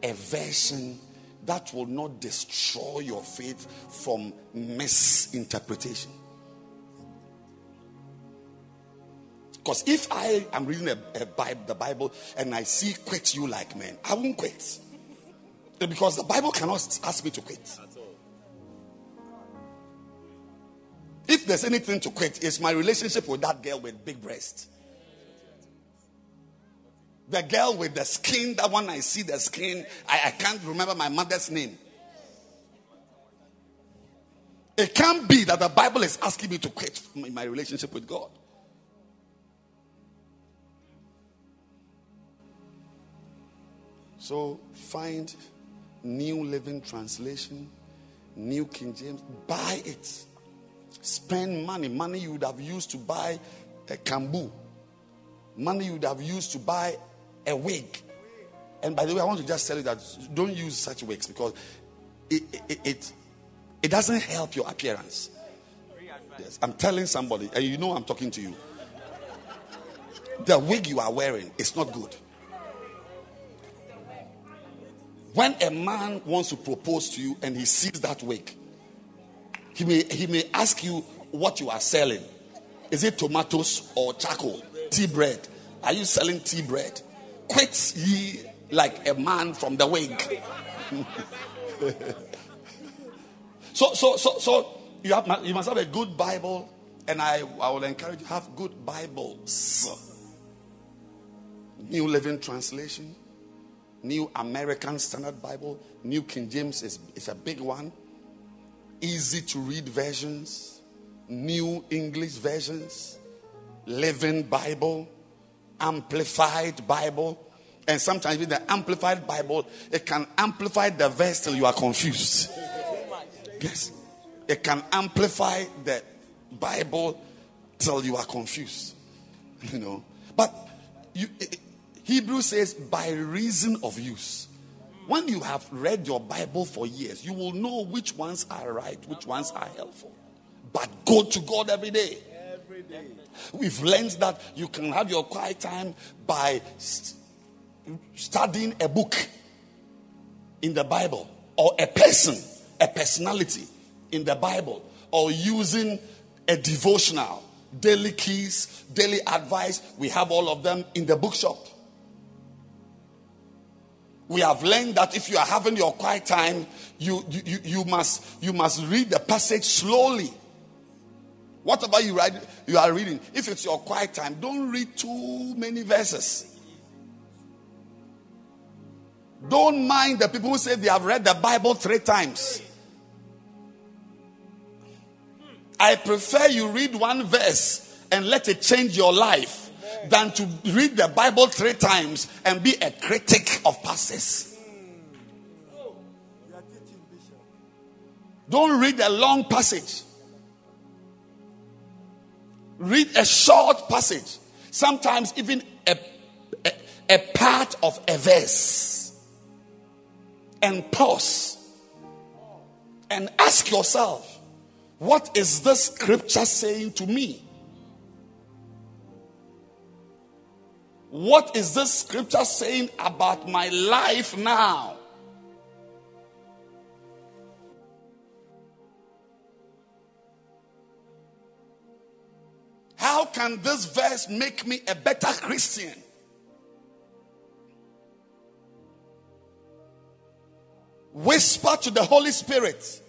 a version that will not destroy your faith from misinterpretation. Because if I am reading a, a Bible, the Bible and I see quit you like men, I won't quit. Because the Bible cannot ask me to quit. If there's anything to quit, it's my relationship with that girl with big breasts. The girl with the skin, that one I see the skin, I, I can't remember my mother's name. It can't be that the Bible is asking me to quit my relationship with God. So find New Living Translation, New King James, buy it. Spend money, money you would have used to buy a kambu, money you would have used to buy a wig. And by the way, I want to just tell you that don't use such wigs because it, it, it, it doesn't help your appearance. Yes, I'm telling somebody, and you know I'm talking to you. The wig you are wearing is not good. When a man wants to propose to you and he sees that wig, he may, he may ask you what you are selling. Is it tomatoes or charcoal? Tea bread? Are you selling tea bread? Quit ye like a man from the wig. so, so, so, so you have you must have a good Bible, and I, I will encourage you have good Bibles. New Living Translation, New American Standard Bible, New King James is, is a big one. Easy to read versions, New English versions, Living Bible, Amplified Bible. And sometimes with the Amplified Bible, it can amplify the verse till you are confused. Yes. It can amplify the Bible till you are confused. You know. But you, Hebrew says, by reason of use. When you have read your Bible for years, you will know which ones are right, which ones are helpful. But go to God every day. Every day. We've learned that you can have your quiet time by studying a book in the Bible or a person, a personality in the Bible or using a devotional, daily keys, daily advice. We have all of them in the bookshop. We have learned that if you are having your quiet time, you, you, you, must, you must read the passage slowly. Whatever you, write, you are reading, if it's your quiet time, don't read too many verses. Don't mind the people who say they have read the Bible three times. I prefer you read one verse and let it change your life than to read the Bible three times and be a critic of pastors. Don't read a long passage. Read a short passage. Sometimes even a, a, a part of a verse. And pause. And ask yourself, what is this scripture saying to me? What is this scripture saying about my life now? How can this verse make me a better Christian? Whisper to the Holy Spirit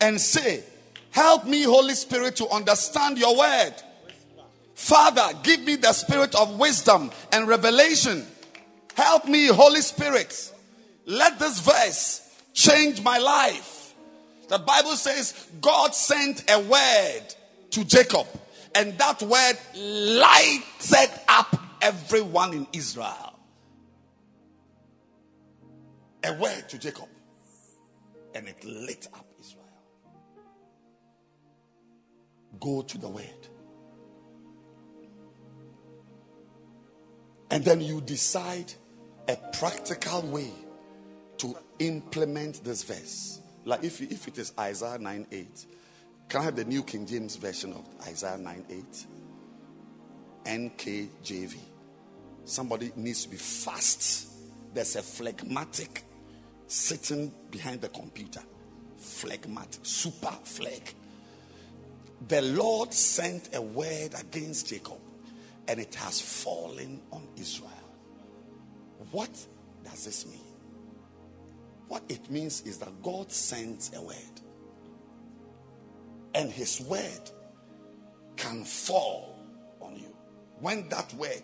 and say, Help me, Holy Spirit, to understand your word. Father, give me the spirit of wisdom and revelation. Help me, Holy Spirit. Let this verse change my life. The Bible says God sent a word to Jacob, and that word lighted up everyone in Israel. A word to Jacob, and it lit up Israel. Go to the word. And then you decide a practical way to implement this verse. Like if, if it is Isaiah 9 8, can I have the New King James Version of Isaiah 9 8? NKJV. Somebody needs to be fast. There's a phlegmatic sitting behind the computer. Phlegmatic, super phleg the Lord sent a word against Jacob and it has fallen on Israel. What does this mean? What it means is that God sends a word and his word can fall on you. When that word,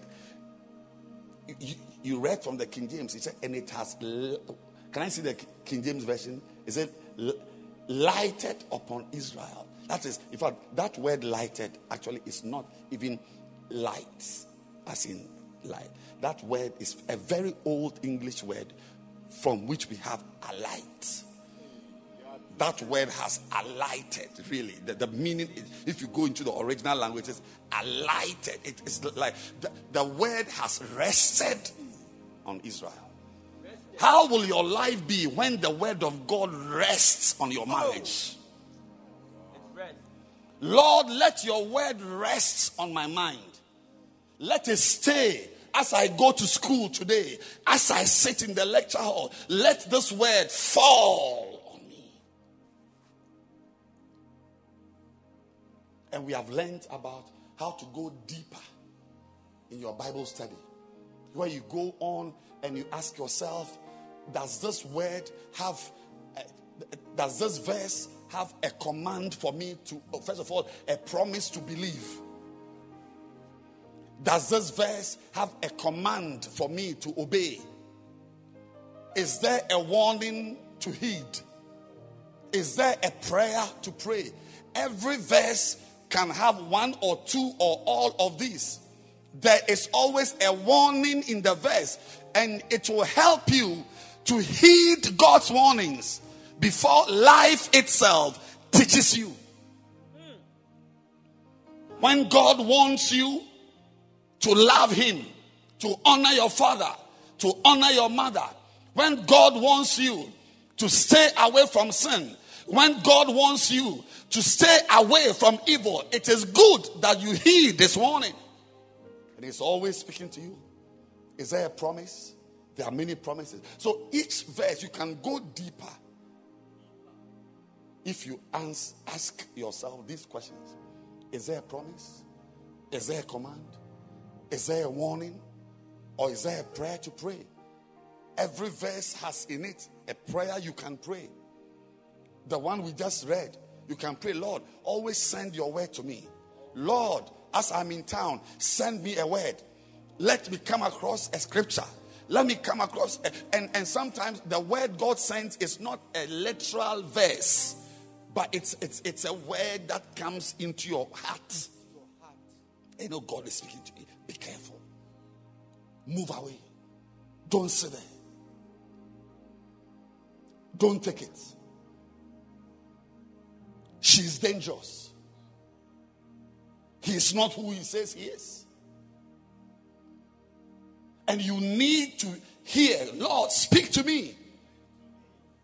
you, you read from the King James, he said, and it has, can I see the King James version? Is it lighted upon Israel? That is, in fact, that word lighted actually is not even light, as in light. That word is a very old English word from which we have a light. That word has alighted, really. The, the meaning, if you go into the original language, is alighted. It is like the, the word has rested on Israel. How will your life be when the word of God rests on your marriage? Lord, let your word rest on my mind. Let it stay as I go to school today, as I sit in the lecture hall. Let this word fall And we have learned about how to go deeper in your Bible study, where you go on and you ask yourself, does this word have, uh, does this verse have a command for me to, oh, first of all, a promise to believe? Does this verse have a command for me to obey? Is there a warning to heed? Is there a prayer to pray? Every verse can have one or two or all of these. There is always a warning in the verse, and it will help you to heed God's warnings before life itself teaches you. When God wants you to love Him, to honor your father, to honor your mother, when God wants you to stay away from sin, when God wants you to stay away from evil, it is good that you heed this warning. And He's always speaking to you. Is there a promise? There are many promises. So each verse, you can go deeper if you ask, ask yourself these questions Is there a promise? Is there a command? Is there a warning? Or is there a prayer to pray? Every verse has in it a prayer you can pray. The one we just read, you can pray, Lord, always send your word to me. Lord, as I'm in town, send me a word. Let me come across a scripture. Let me come across, a, and, and sometimes the word God sends is not a literal verse, but it's, it's, it's a word that comes into your heart. You know, God is speaking to you. Be careful. Move away. Don't sit there. Don't take it. She's dangerous. He is not who he says he is. And you need to hear, Lord, speak to me.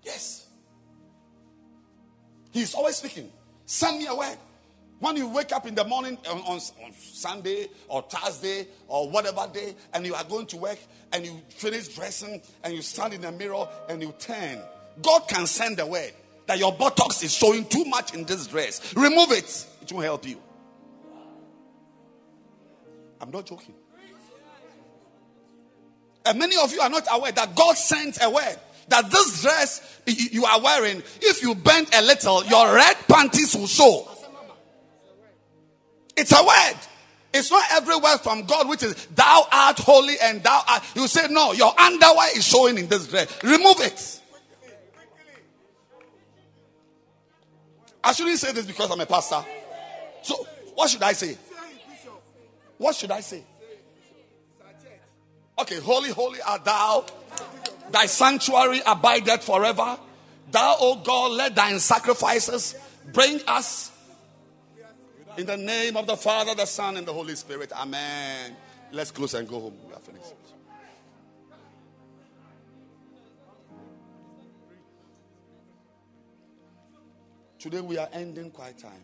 Yes. He's always speaking. Send me a word. When you wake up in the morning on, on, on, Sunday or Thursday or whatever day, and you are going to work and you finish dressing and you stand in the mirror and you turn, God can send a word that your buttocks is showing too much in this dress. Remove it, it will help you. I'm not joking. And many of you are not aware that God sent a word that this dress you are wearing, if you bend a little, your red panties will show. It's a word. It's not every word from God which is thou art holy and thou art. You say, no, your underwear is showing in this dress. Remove it. I shouldn't say this because I'm a pastor. So, what should I say? What should I say? Okay, holy, holy art thou. Thy sanctuary abideth forever. Thou, O God, let thine sacrifices bring us in the name of the Father, the Son, and the Holy Spirit. Amen. Let's close and go home. We are finished. Today we are ending quiet time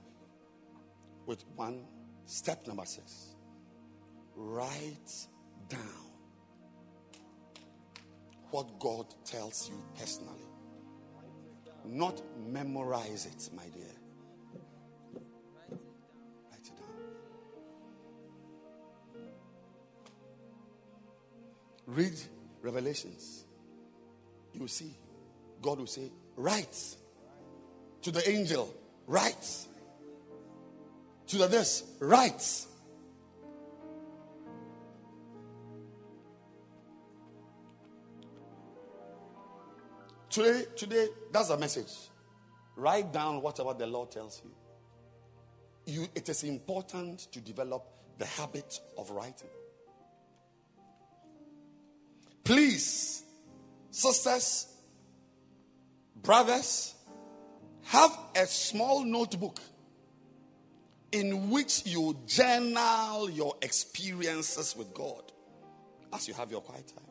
with one step number six. Write down what God tells you personally. Not memorize it, my dear. Write it down. Read Revelations. You see, God will say, Write to the angel, Write to the this, Write. Today, today, that's the message. Write down whatever the Lord tells you. You, it is important to develop the habit of writing. Please, sisters, brothers, have a small notebook in which you journal your experiences with God as you have your quiet time.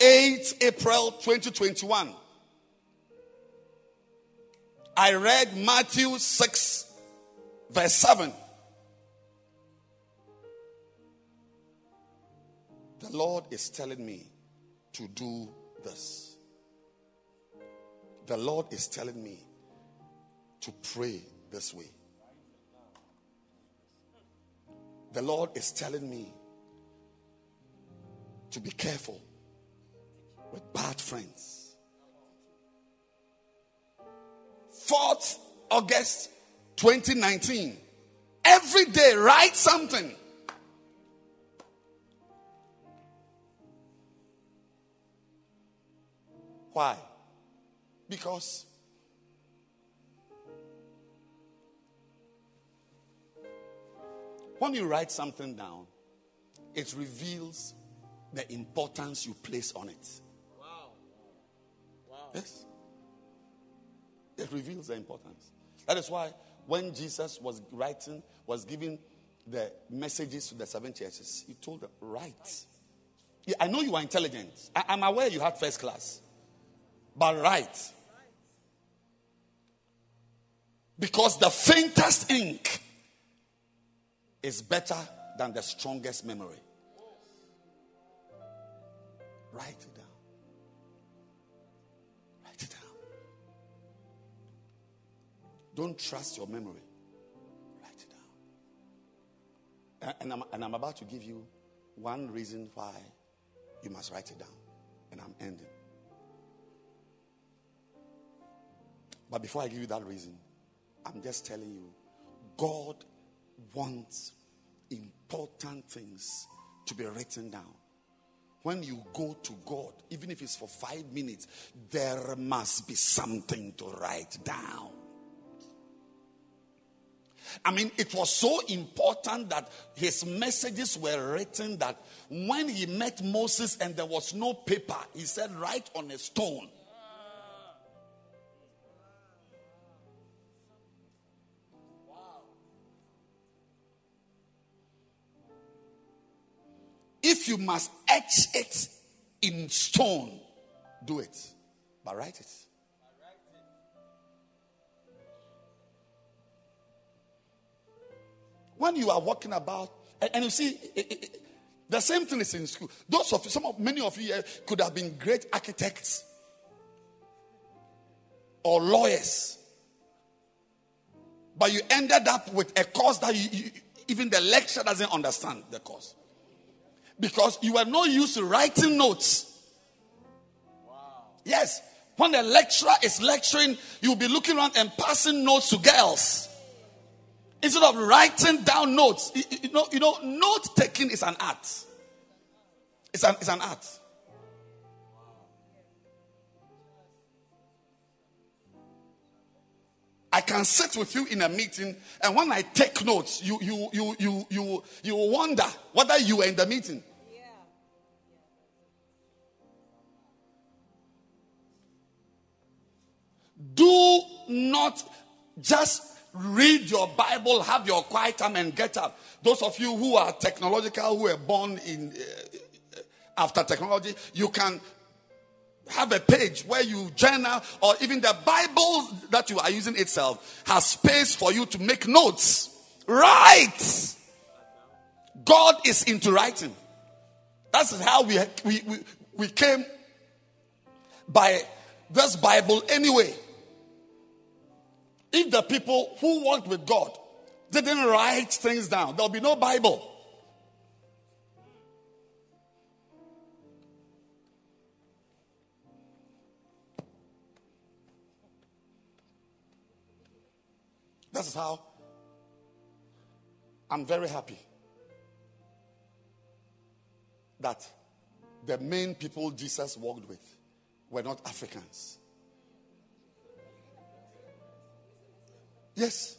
8 April 2021. I read Matthew 6, verse 7. The Lord is telling me to do this. The Lord is telling me to pray this way. the Lord is telling me to be careful with bad friends. 4th August 2019. Every day, write something. Why? Because when you write something down, it reveals the importance you place on it. Wow. Wow. Yes. It reveals the importance. That is why when Jesus was writing, was giving the messages to the seven churches, he told them, write. Yeah, I know you are intelligent. I, I'm aware you had first class. But write. Because the faintest ink is better than the strongest memory. Write it down. Write it down. Don't trust your memory. Write it down. And I'm, and I'm about to give you one reason why you must write it down. And I'm ending. But before I give you that reason, I'm just telling you God wants important things to be written down. When you go to God, even if it's for five minutes, there must be something to write down. I mean, it was so important that his messages were written that when he met Moses and there was no paper, he said, Write on a stone. If you must etch it in stone, do it. But write it. When you are walking about, and, and you see, it, it, the same thing is in school. Those of you, some of many of you could have been great architects or lawyers, but you ended up with a course that you, you, even the lecturer doesn't understand the course because you are not used to writing notes. Wow. Yes, when the lecturer is lecturing, you'll be looking around and passing notes to girls instead of writing down notes. You know, you know, note taking is an art. It's an, it's an art. I can sit with you in a meeting, and when I take notes, you you you you you you wonder whether you were in the meeting. Do not just read your Bible, have your quiet time, and get up. Those of you who are technological, who were born in uh, after technology, you can have a page where you journal, or even the Bible that you are using itself has space for you to make notes. Write. God is into writing. That's how we, we, we, we came by this Bible anyway. If the people who walked with God didn't write things down, there'll be no Bible. That is how I'm very happy that the main people Jesus walked with were not Africans. Yes.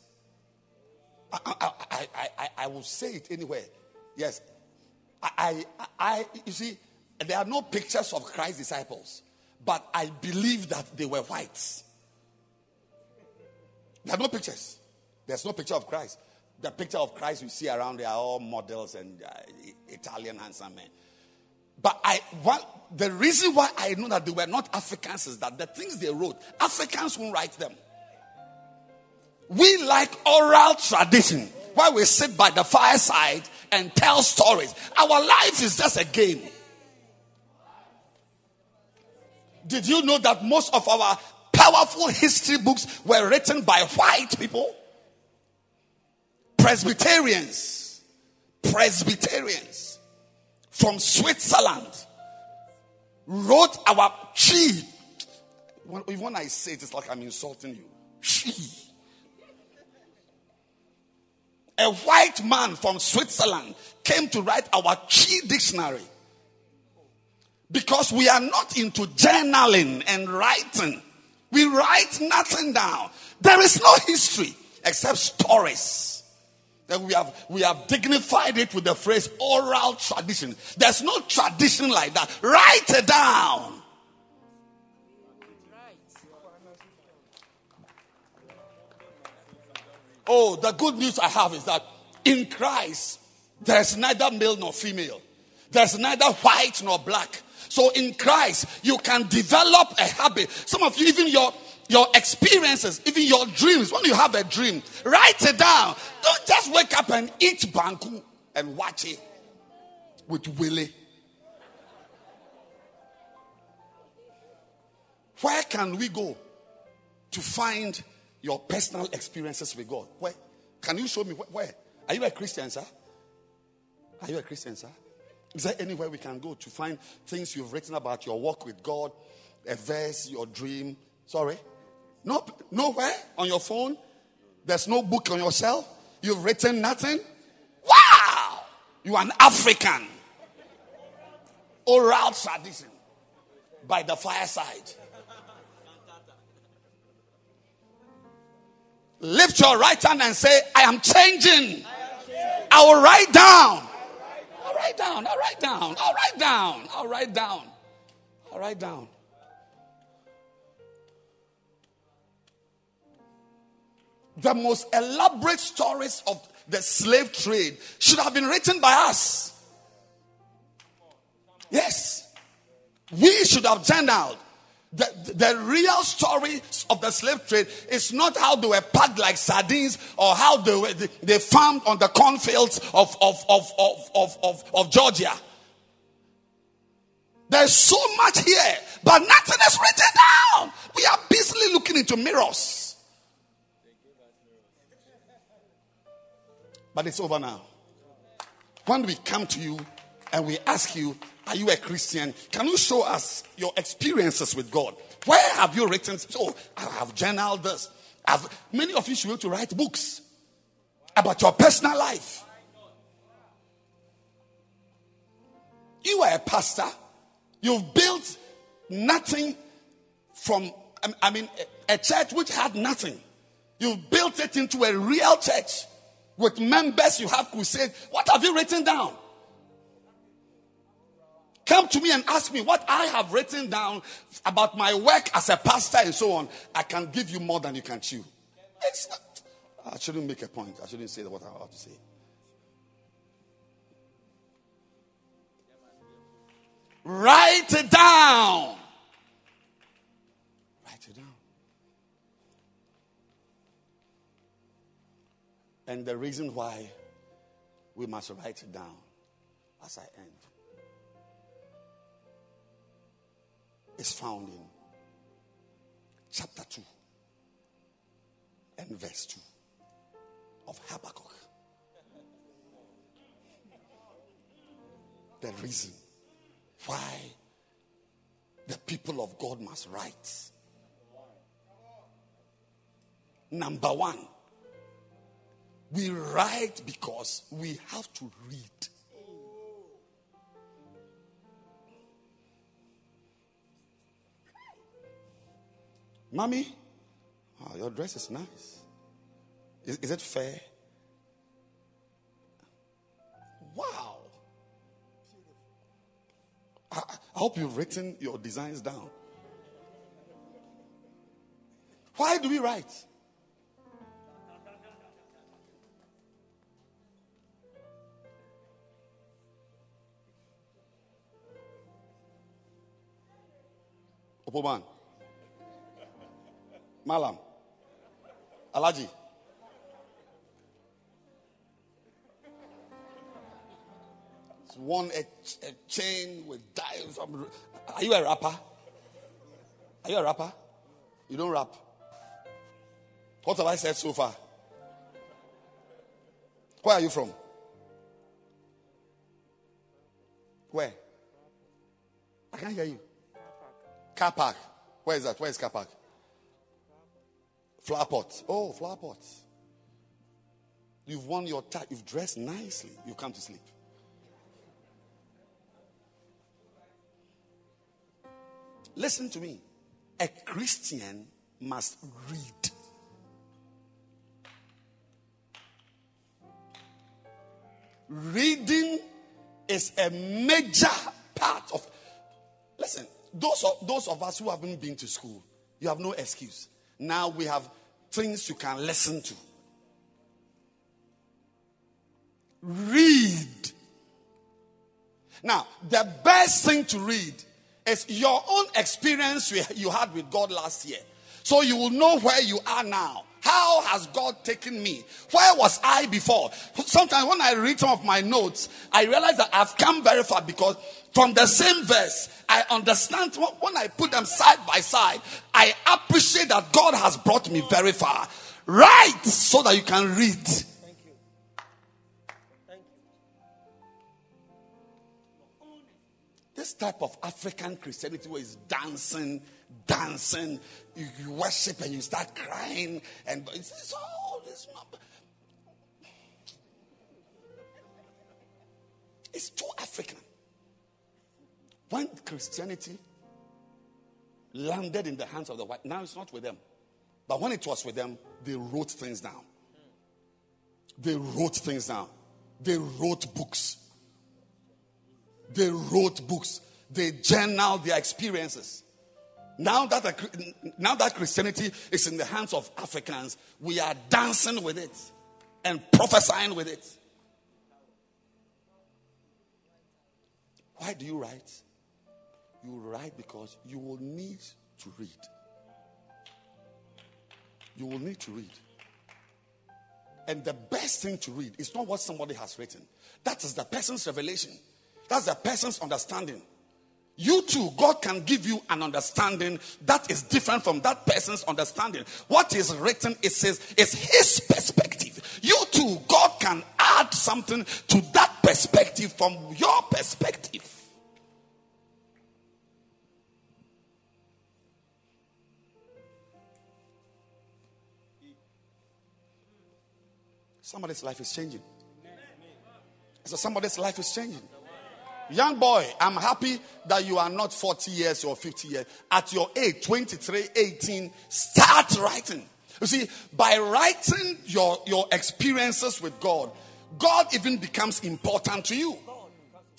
I, I, I, I, I will say it anywhere. Yes. I, I, I, you see, there are no pictures of Christ's disciples, but I believe that they were whites. There are no pictures. There's no picture of Christ. The picture of Christ we see around there are all models and uh, Italian handsome men. But I the reason why I know that they were not Africans is that the things they wrote, Africans won't write them. We like oral tradition where we sit by the fireside and tell stories. Our life is just a game. Did you know that most of our powerful history books were written by white people? Presbyterians, Presbyterians from Switzerland wrote our Twi. When, when I say it, it's like I'm insulting you. Twi. A white man from Switzerland came to write our Twi dictionary. Because we are not into journaling and writing. We write nothing down. There is no history except stories. Then we have we have dignified it with the phrase oral tradition. There's no tradition like that. Write it down. Oh, the good news I have is that in Christ, there's neither male nor female. There's neither white nor black. So in Christ, you can develop a habit. Some of you, even your your experiences, even your dreams. When you have a dream, write it down. Don't just wake up and eat banku and watch it with Willie. Where can we go to find your personal experiences with God? Where? Can you show me where? where? Are you a Christian, sir? Are you a Christian, sir? Is there anywhere we can go to find things you've written about your walk with God, a verse, your dream? Sorry? No, nowhere on your phone. There's no book on your shelf. You've written nothing. Wow! You are an African. Oral tradition by the fireside. Lift your right hand and say, I am changing. I will write down. I'll write down. I'll write down. I'll write down. I'll write down. I'll write down. The most elaborate stories of the slave trade should have been written by us. Yes. We should have journaled. The, the real story of the slave trade is not how they were packed like sardines or how they, were, they, they farmed on the cornfields of, of, of, of, of, of, of Georgia. There's so much here, but nothing is written down. We are busily looking into mirrors. But it's over now. When we come to you and we ask you, Are you a Christian? Can you show us your experiences with God? Where have you written? So I have journaled this. I've, many of you should be able to write books about your personal life. You are a pastor. You've built nothing from, um, I mean, a church which had nothing. You've built it into a real church with members. You have crusade. What have you written down? Come to me and ask me what I have written down about my work as a pastor and so on. I can give you more than you can chew. Not, I shouldn't make a point. I shouldn't say what I have to say. Write it down. Write it down. And the reason why we must write it down as I end is found in chapter 2 and verse 2 of Habakkuk. The reason why the people of God must write. Number one, we write because we have to read. Mommy, oh, your dress is nice. Is, is it fair? Wow. I, I hope you've written your designs down. Why do we write? Opoban. Malam. Alaji. It's one a, a chain with diamonds. Are you a rapper? Are you a rapper? You don't rap. What have I said so far? Where are you from? Where? I can't hear you. Car park. Where is that? Where is car park? Flower pot. Oh, flower pot. You've worn your tie. You've dressed nicely. You've come to sleep. Listen to me. A Christian must read. Reading is a major part of. Listen, those of, those of us who haven't been to school, you have no excuse. Now we have things you can listen to. Read. Now, the best thing to read is your own experience you- had with God last year. So you will know where you are now. How has God taken me? Where was I before? Sometimes when I read some of my notes, I realize that I've come very far because from the same verse, I understand when I put them side by side, I appreciate that God has brought me very far. Right, so that you can read. Thank you. This type of African Christianity where it's dancing, dancing, you, you worship and you start crying, and it's, it's all this. It's too African. When Christianity landed in the hands of the white, now it's not with them. But when it was with them, they wrote things down. They wrote things down. They wrote books. They wrote books. They journaled their experiences. Now that, the- now that Christianity is in the hands of Africans, we are dancing with it and prophesying with it. Why do you write? You write because you will need to read. You will need to read. And the best thing to read is not what somebody has written. That is the person's revelation. That's the person's understanding. You too, God can give you an understanding that is different from that person's understanding. What is written it says, is his perspective. You too, God can add something to that perspective from your perspective. Somebody's life is changing. So somebody's life is changing. Young boy, I'm happy that you are not 40 years or 50 years. At your age, 23, 18, start writing. You see, by writing your, your experiences with God, God even becomes important to you.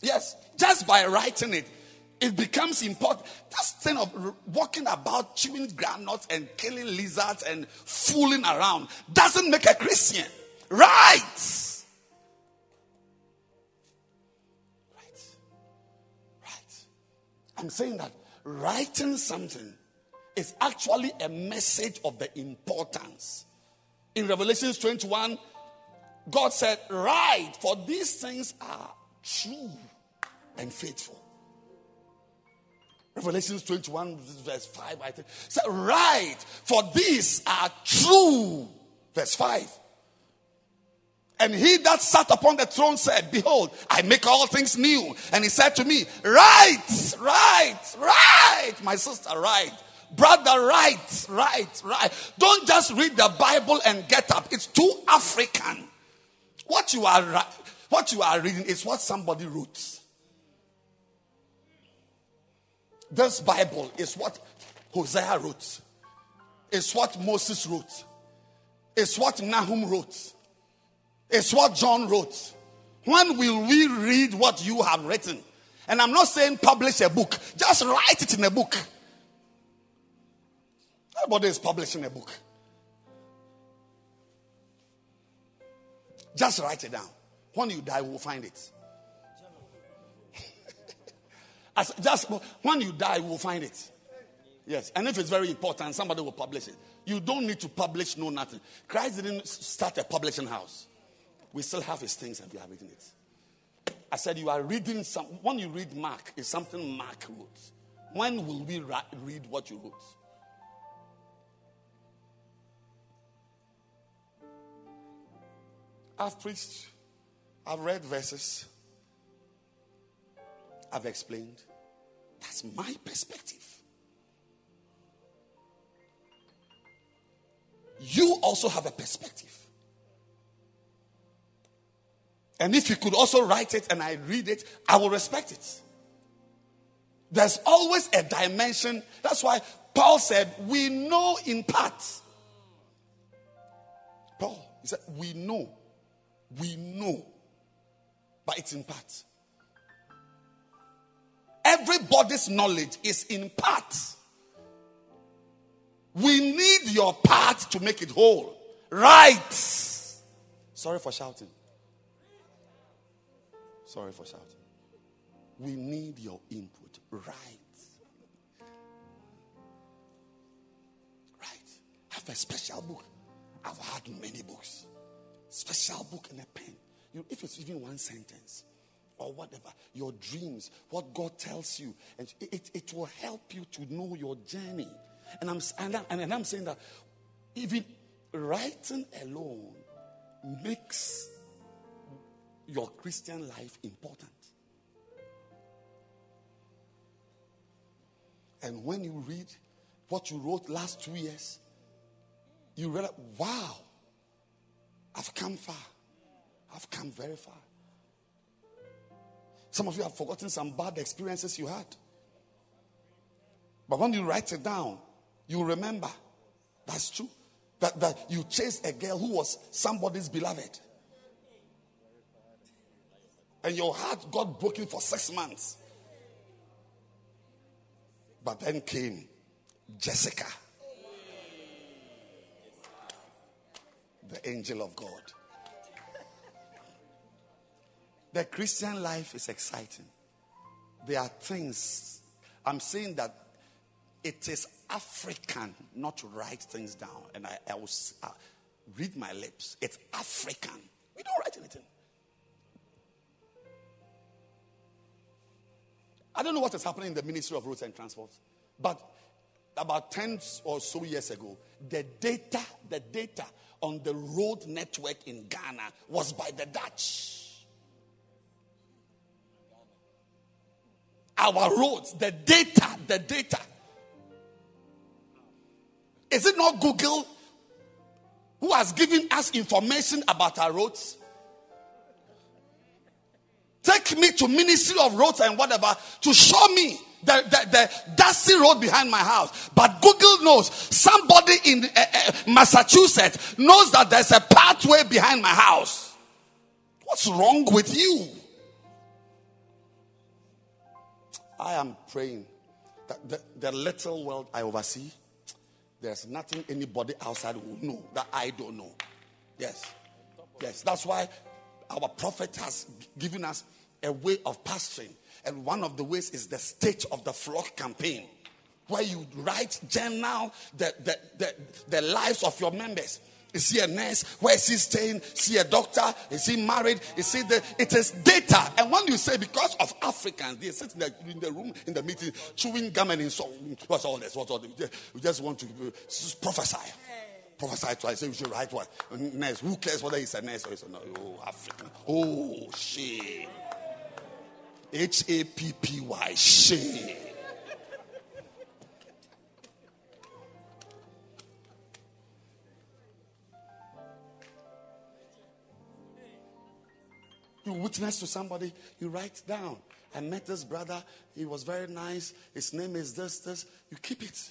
Yes, just by writing it, it becomes important. This thing of walking about, chewing granules and killing lizards and fooling around doesn't make a Christian. Right. I'm saying that writing something is actually a message of the importance. In Revelations 21, God said, Write, for these things are true and faithful. Revelations 21, verse 5, I think. Said, Write, for these are true. Verse 5. And he that sat upon the throne said, Behold, I make all things new. And he said to me, Write, write, write, my sister, write. Brother, write, write, write. Don't just read the Bible and get up. It's too African. What you are what you are reading is what somebody wrote. This Bible is what Hosea wrote. It's what Moses wrote. It's what Nahum wrote. It's what John wrote. When will we read what you have written? And I'm not saying publish a book, just write it in a book. Everybody is publishing a book. Just write it down. When you die, we'll find it. As, just when you die, we'll find it. Yes, and if it's very important, somebody will publish it. You don't need to publish no nothing. Christ didn't start a publishing house. We still have his things and we are reading it. I said you are reading some. When you read Mark, it's something Mark wrote. When will we ri- read what you wrote? I've preached. I've read verses. I've explained? That's my perspective. You also have a perspective. And if you could also write it and I read it, I will respect it. There's always a dimension. That's why Paul said, We know in part. Paul, he said, We know. We know. But it's in part. Everybody's knowledge is in part. We need your part to make it whole. Right. Sorry for shouting. Sorry for shouting. We need your input. Right. Right. Have a special book. I've had many books. Special book and a pen. You, if it's even one sentence or whatever, your dreams, what God tells you, and it, it, will help you to know your journey. And I'm, and, I'm, and I'm saying that even writing alone makes your Christian life important. And when you read what you wrote last two years, you realize, wow, I've come far. I've come very far. Some of you have forgotten some bad experiences you had. But when you write it down, you remember. That's true. That, that you chased a girl who was somebody's beloved. And your heart got broken for six months. But then came Jessica, the angel of God. The Christian life is exciting. There are things, I'm saying that it is African not to write things down. And I, I will uh, read my lips. It's African. We don't write anything. I don't know what is happening in the Ministry of Roads and Transport, but about 10 or so years ago, the data, the data on the road network in Ghana was by the Dutch. Our roads, the data, the data. Is it not Google who has given us information about our roads? Take me to Ministry of Roads and whatever to show me the, the, the dusty road behind my house. But Google knows somebody in uh, uh, Massachusetts knows that there's a pathway behind my house. What's wrong with you? I am praying that the, the little world I oversee, there's nothing anybody outside will know that I don't know. Yes. Yes. That's why our prophet has given us a way of pastoring. And one of the ways is the state of the flock campaign, where you write journal the, the, the, the lives of your members. Is he a nurse? Where is he staying? Is he a doctor? Is he married? Is he the? It is data. And when you say because of Africans, they sit in the, in the room in the meeting chewing gum and so what's all this? What's all this? We just want to uh, prophesy. Prophesy twice. Say we should write what? Nurse. Who cares whether he's a nurse or a no? Oh, African. Oh, shit. H A P P Y. Shame. You witness to somebody, you write down. I met this brother, he was very nice. His name is this, this. You keep it.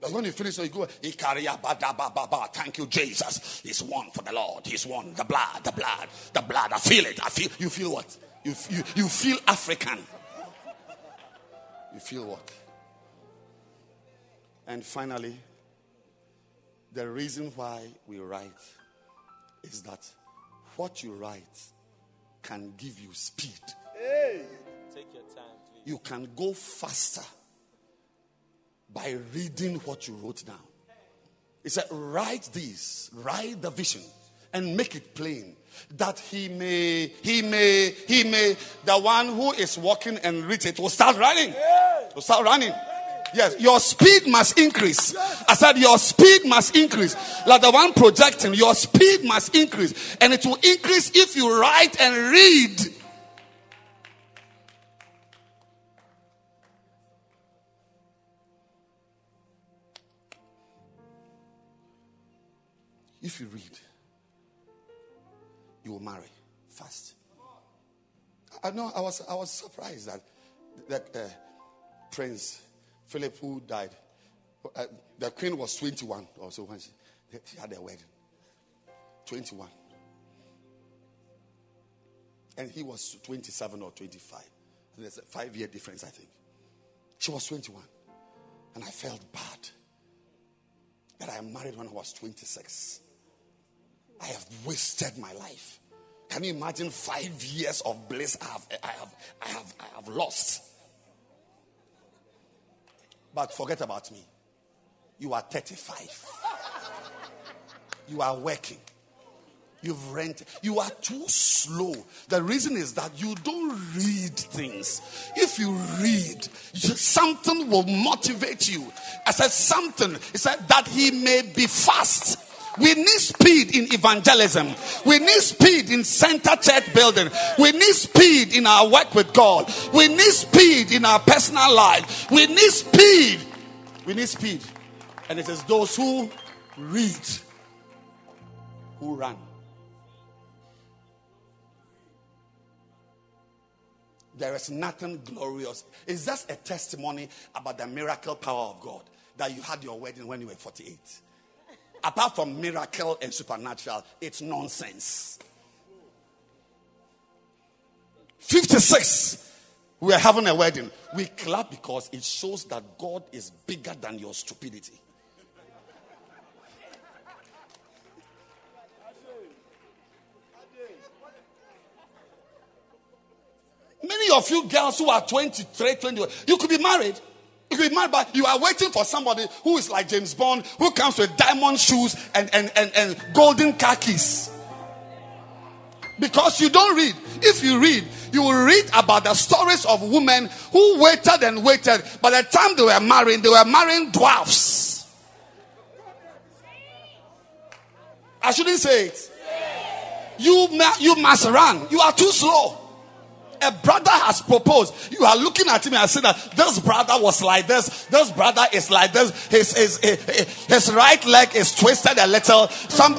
But when you finish, you go, thank you, Jesus. He's one for the Lord. He's one. The blood, the blood, the blood. I feel it. I feel you feel what? You, you, you feel African. You feel what? And finally, the reason why we write is that what you write can give you speed. Hey. Take your time, please. You can go faster by reading what you wrote down. He said, Write this, write the vision, and make it plain that he may, he may, he may, the one who is walking and read it will start running. Will start running. Yes, your speed must increase. I said your speed must increase. Like the one projecting, your speed must increase. And it will increase if you write and read. If you read, you will marry fast. I know I was I was surprised that that uh, Prince Philip who died, uh, the queen was 21 or so when she, she had their wedding. 21. And he was 27 or 25. There's a five year difference, I think. She was 21. And I felt bad that I married when I was 26. I have wasted my life. Can you imagine five years of bliss I have, I have, I have, I have lost? But forget about me. You are 35. You are working. You've rented. You are too slow. The reason is that you don't read things. If you read, something will motivate you. I said something. It said that he may be fast. We need speed in evangelism. We need speed in center church building. We need speed in our work with God. We need speed in our personal life. We need speed. We need speed. And it is those who read who run. There is nothing glorious. It's just a testimony about the miracle power of God that you had your wedding when you were 48. Apart from miracle and supernatural, it's nonsense. 56. We are having a wedding. We clap because it shows that God is bigger than your stupidity. Many of you girls who are 23, 21, you could be married. You be married, but you are waiting for somebody who is like James Bond, who comes with diamond shoes and, and, and, and golden khakis. Because you don't read. If you read, you will read about the stories of women who waited and waited. By the time they were marrying, they were marrying dwarfs. I shouldn't say it. You, you must run. You are too slow a brother has proposed. You are looking at him and saying that this brother was like this, this brother is like this, his, his, his, his right leg is twisted a little. Some,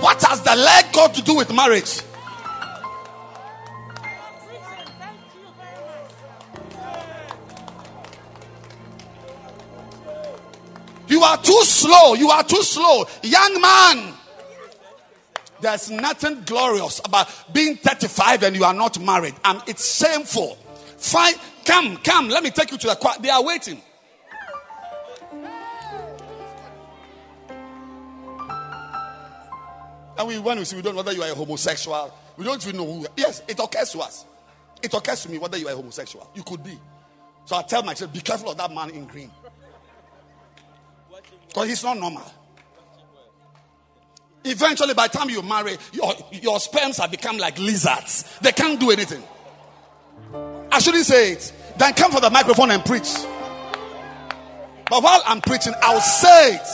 what has the leg got to do with marriage? You are too slow. You are too slow. Young man. There's nothing glorious about being 35 and you are not married. And it's shameful. Fine. Come, come. Let me take you to the car. They are waiting. And we, when we see, we don't know whether you are a homosexual. We don't even know who. Yes, it occurs to us. It occurs to me whether you are a homosexual. You could be. So I tell myself, be careful of that man in green. Because he's not normal. Eventually, by the time you marry, your, your sperms have become like lizards. They can't do anything. I shouldn't say it. Then come for the microphone and preach. But while I'm preaching, I'll say it.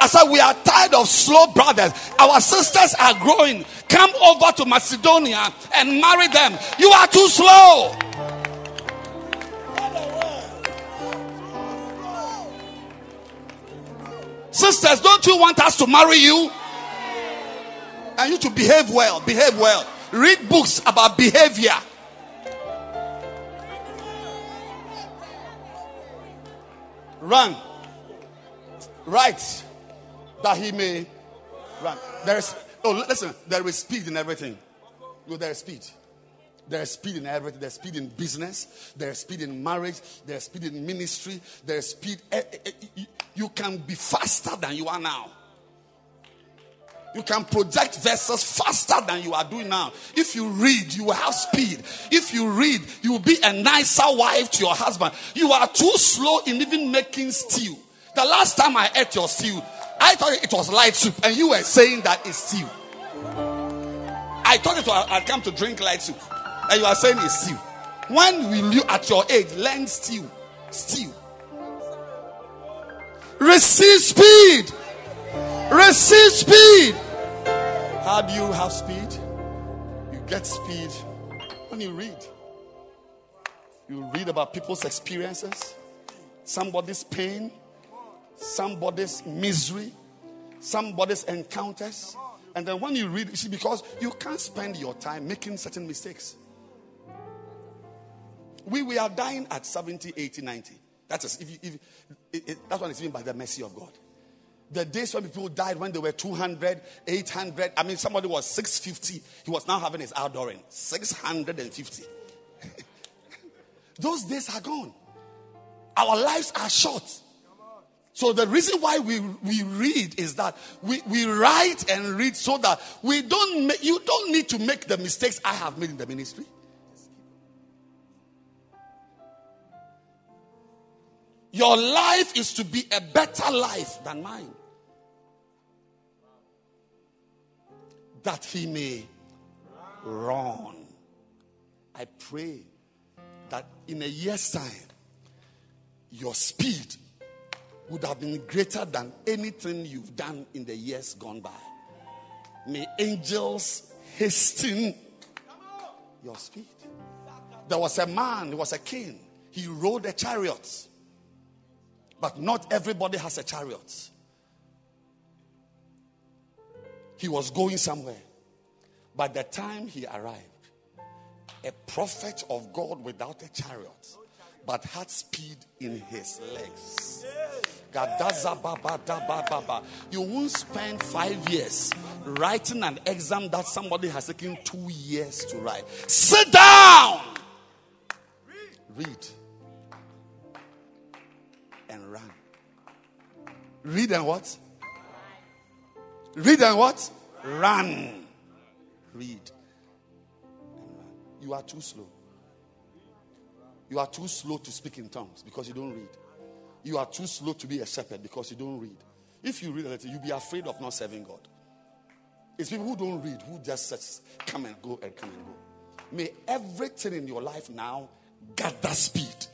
I said, We are tired of slow brothers. Our sisters are growing. Come over to Macedonia and marry them. You are too slow. Sisters, don't you want us to marry you? And you to behave well, behave well. Read books about behavior. Run. Right. That he may run. There is, oh, listen, there is speed in everything. No, there is speed. There's speed in everything. There's speed in business. There's speed in marriage. There's speed in ministry. There's speed. Eh, eh, eh, you can be faster than you are now. You can project verses faster than you are doing now. If you read, you will have speed. If you read, you will be a nicer wife to your husband. You are too slow in even making stew. The last time I ate your stew, I thought it was light soup, and you were saying that it's stew. I thought it was, I'd come to drink light soup and you are saying it's stew. When will you, at your age, learn stew? Stew. Receive speed. Receive speed. How do you have speed? You get speed when you read. You read about people's experiences, somebody's pain, somebody's misery, somebody's encounters. And then when you read, you see, because you can't spend your time making certain mistakes. We, we are dying at 70, 80, 90. That is, if you, if, it, it, that one is even by the mercy of God. The days when people died when they were 200, 800. I mean, somebody was 650. He was now having his outdooring. 650. Those days are gone. Our lives are short. So the reason why we, we read is that we, we write and read so that we don't make, you don't need to make the mistakes I have made in the ministry. Your life is to be a better life than mine. That he may run. I pray that in a year's time, your speed would have been greater than anything you've done in the years gone by. May angels hasten your speed. There was a man, he was a king. He rode a chariot. But not everybody has a chariot. He was going somewhere. By the time he arrived, a prophet of God without a chariot, but had speed in his legs. You won't spend five years writing an exam that somebody has taken two years to write. Sit down. Read run. Read and what? Read and what? Run. Read. You are too slow. You are too slow to speak in tongues because you don't read. You are too slow to be a shepherd because you don't read. If you read you'll be afraid of not serving God. It's people who don't read who just says, come and go and come and go. May everything in your life now gather speed,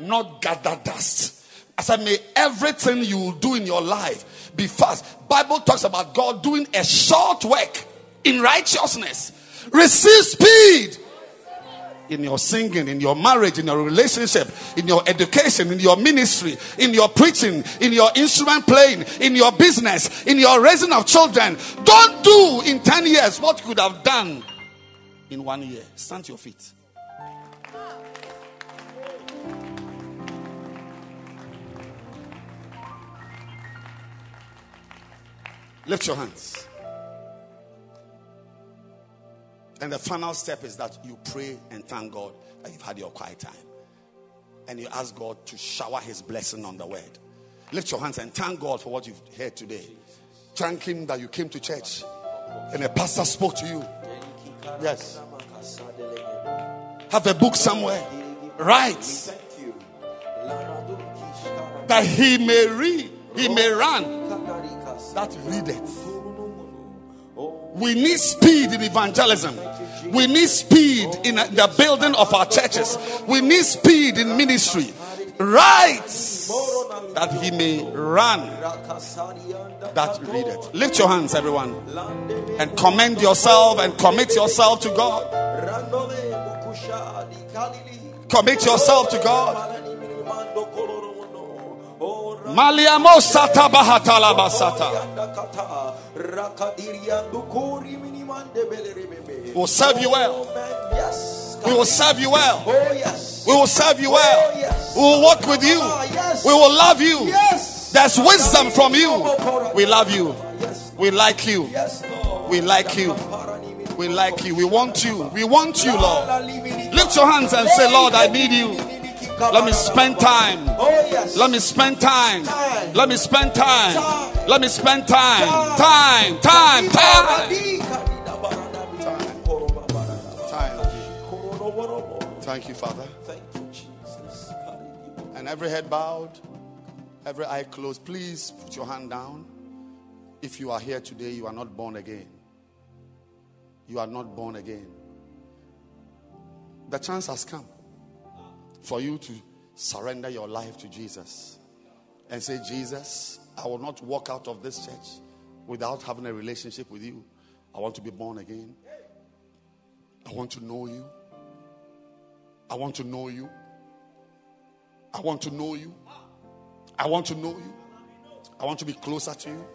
not gather dust. I said, may everything you do in your life be fast. Bible talks about God doing a short work in righteousness. Receive speed in your singing, in your marriage, in your relationship, in your education, in your ministry, in your preaching, in your instrument playing, in your business, in your raising of children. Don't do in 10 years what you could have done in one year. Stand to your feet. Lift your hands. And the final step is that you pray and thank God that you've had your quiet time. And you ask God to shower his blessing on the word. Lift your hands and thank God for what you've heard today. Thank him that you came to church and a pastor spoke to you. Yes. Have a book somewhere. Write. That he may read, he may run. That readeth. We need speed in evangelism. We need speed in uh, the building of our churches. We need speed in ministry. Right. That he may run. That readeth. Lift your hands, everyone. And commend yourself and commit yourself to God. Commit yourself to God. Maliamo sata bahatala basata. We'll serve you well. We will serve you well. We will serve you well. We will walk with you. We will love you. There's wisdom from you. We love you. We like you. We like you. We like you. We want you. We want you, Lord. Lift your hands and say, Lord, I need you. Let me spend oh, time. Let me spend time. Let me spend time. Let me spend time. Time, time, time. Thank you, Father. Thank you, Jesus. And every head bowed, every eye closed. Please put your hand down. If you are here today, you are not born again. You are not born again. The chance has come for you to surrender your life to Jesus and say, Jesus, I will not walk out of this church without having a relationship with you. I want to be born again. I want to know you. I want to know you. I want to know you. I want to know you. I want to be closer to you.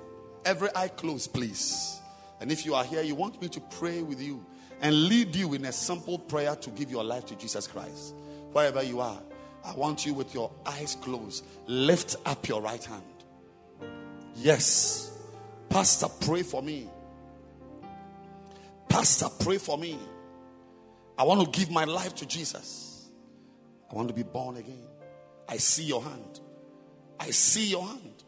Every eye closed, please. And if you are here, you want me to pray with you and lead you in a simple prayer to give your life to Jesus Christ. Wherever you are, I want you with your eyes closed. Lift up your right hand. Yes. Pastor, pray for me. Pastor, pray for me. I want to give my life to Jesus. I want to be born again. I see your hand. I see your hand.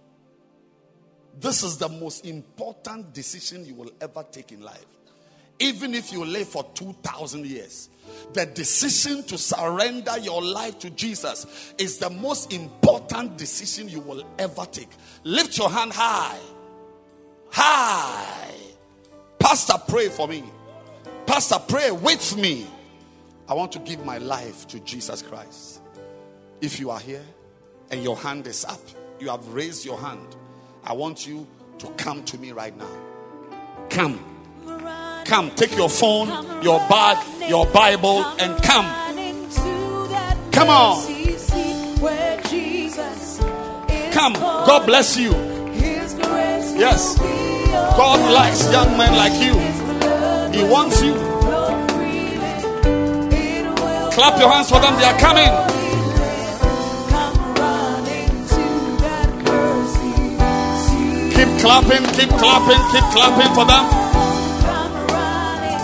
This is the most important decision you will ever take in life. Even if you live for 2,000 years, the decision to surrender your life to Jesus is the most important decision you will ever take. Lift your hand high. High. Pastor, pray for me. Pastor, pray with me. I want to give my life to Jesus Christ. If you are here and your hand is up, you have raised your hand, I want you to come to me right now. Come. Come, take your phone, your bag, your Bible, and come. Come on. Come. God bless you. Yes. God likes young men like you. He wants you. Clap your hands for them. They are coming. Keep clapping, keep clapping, keep clapping for them.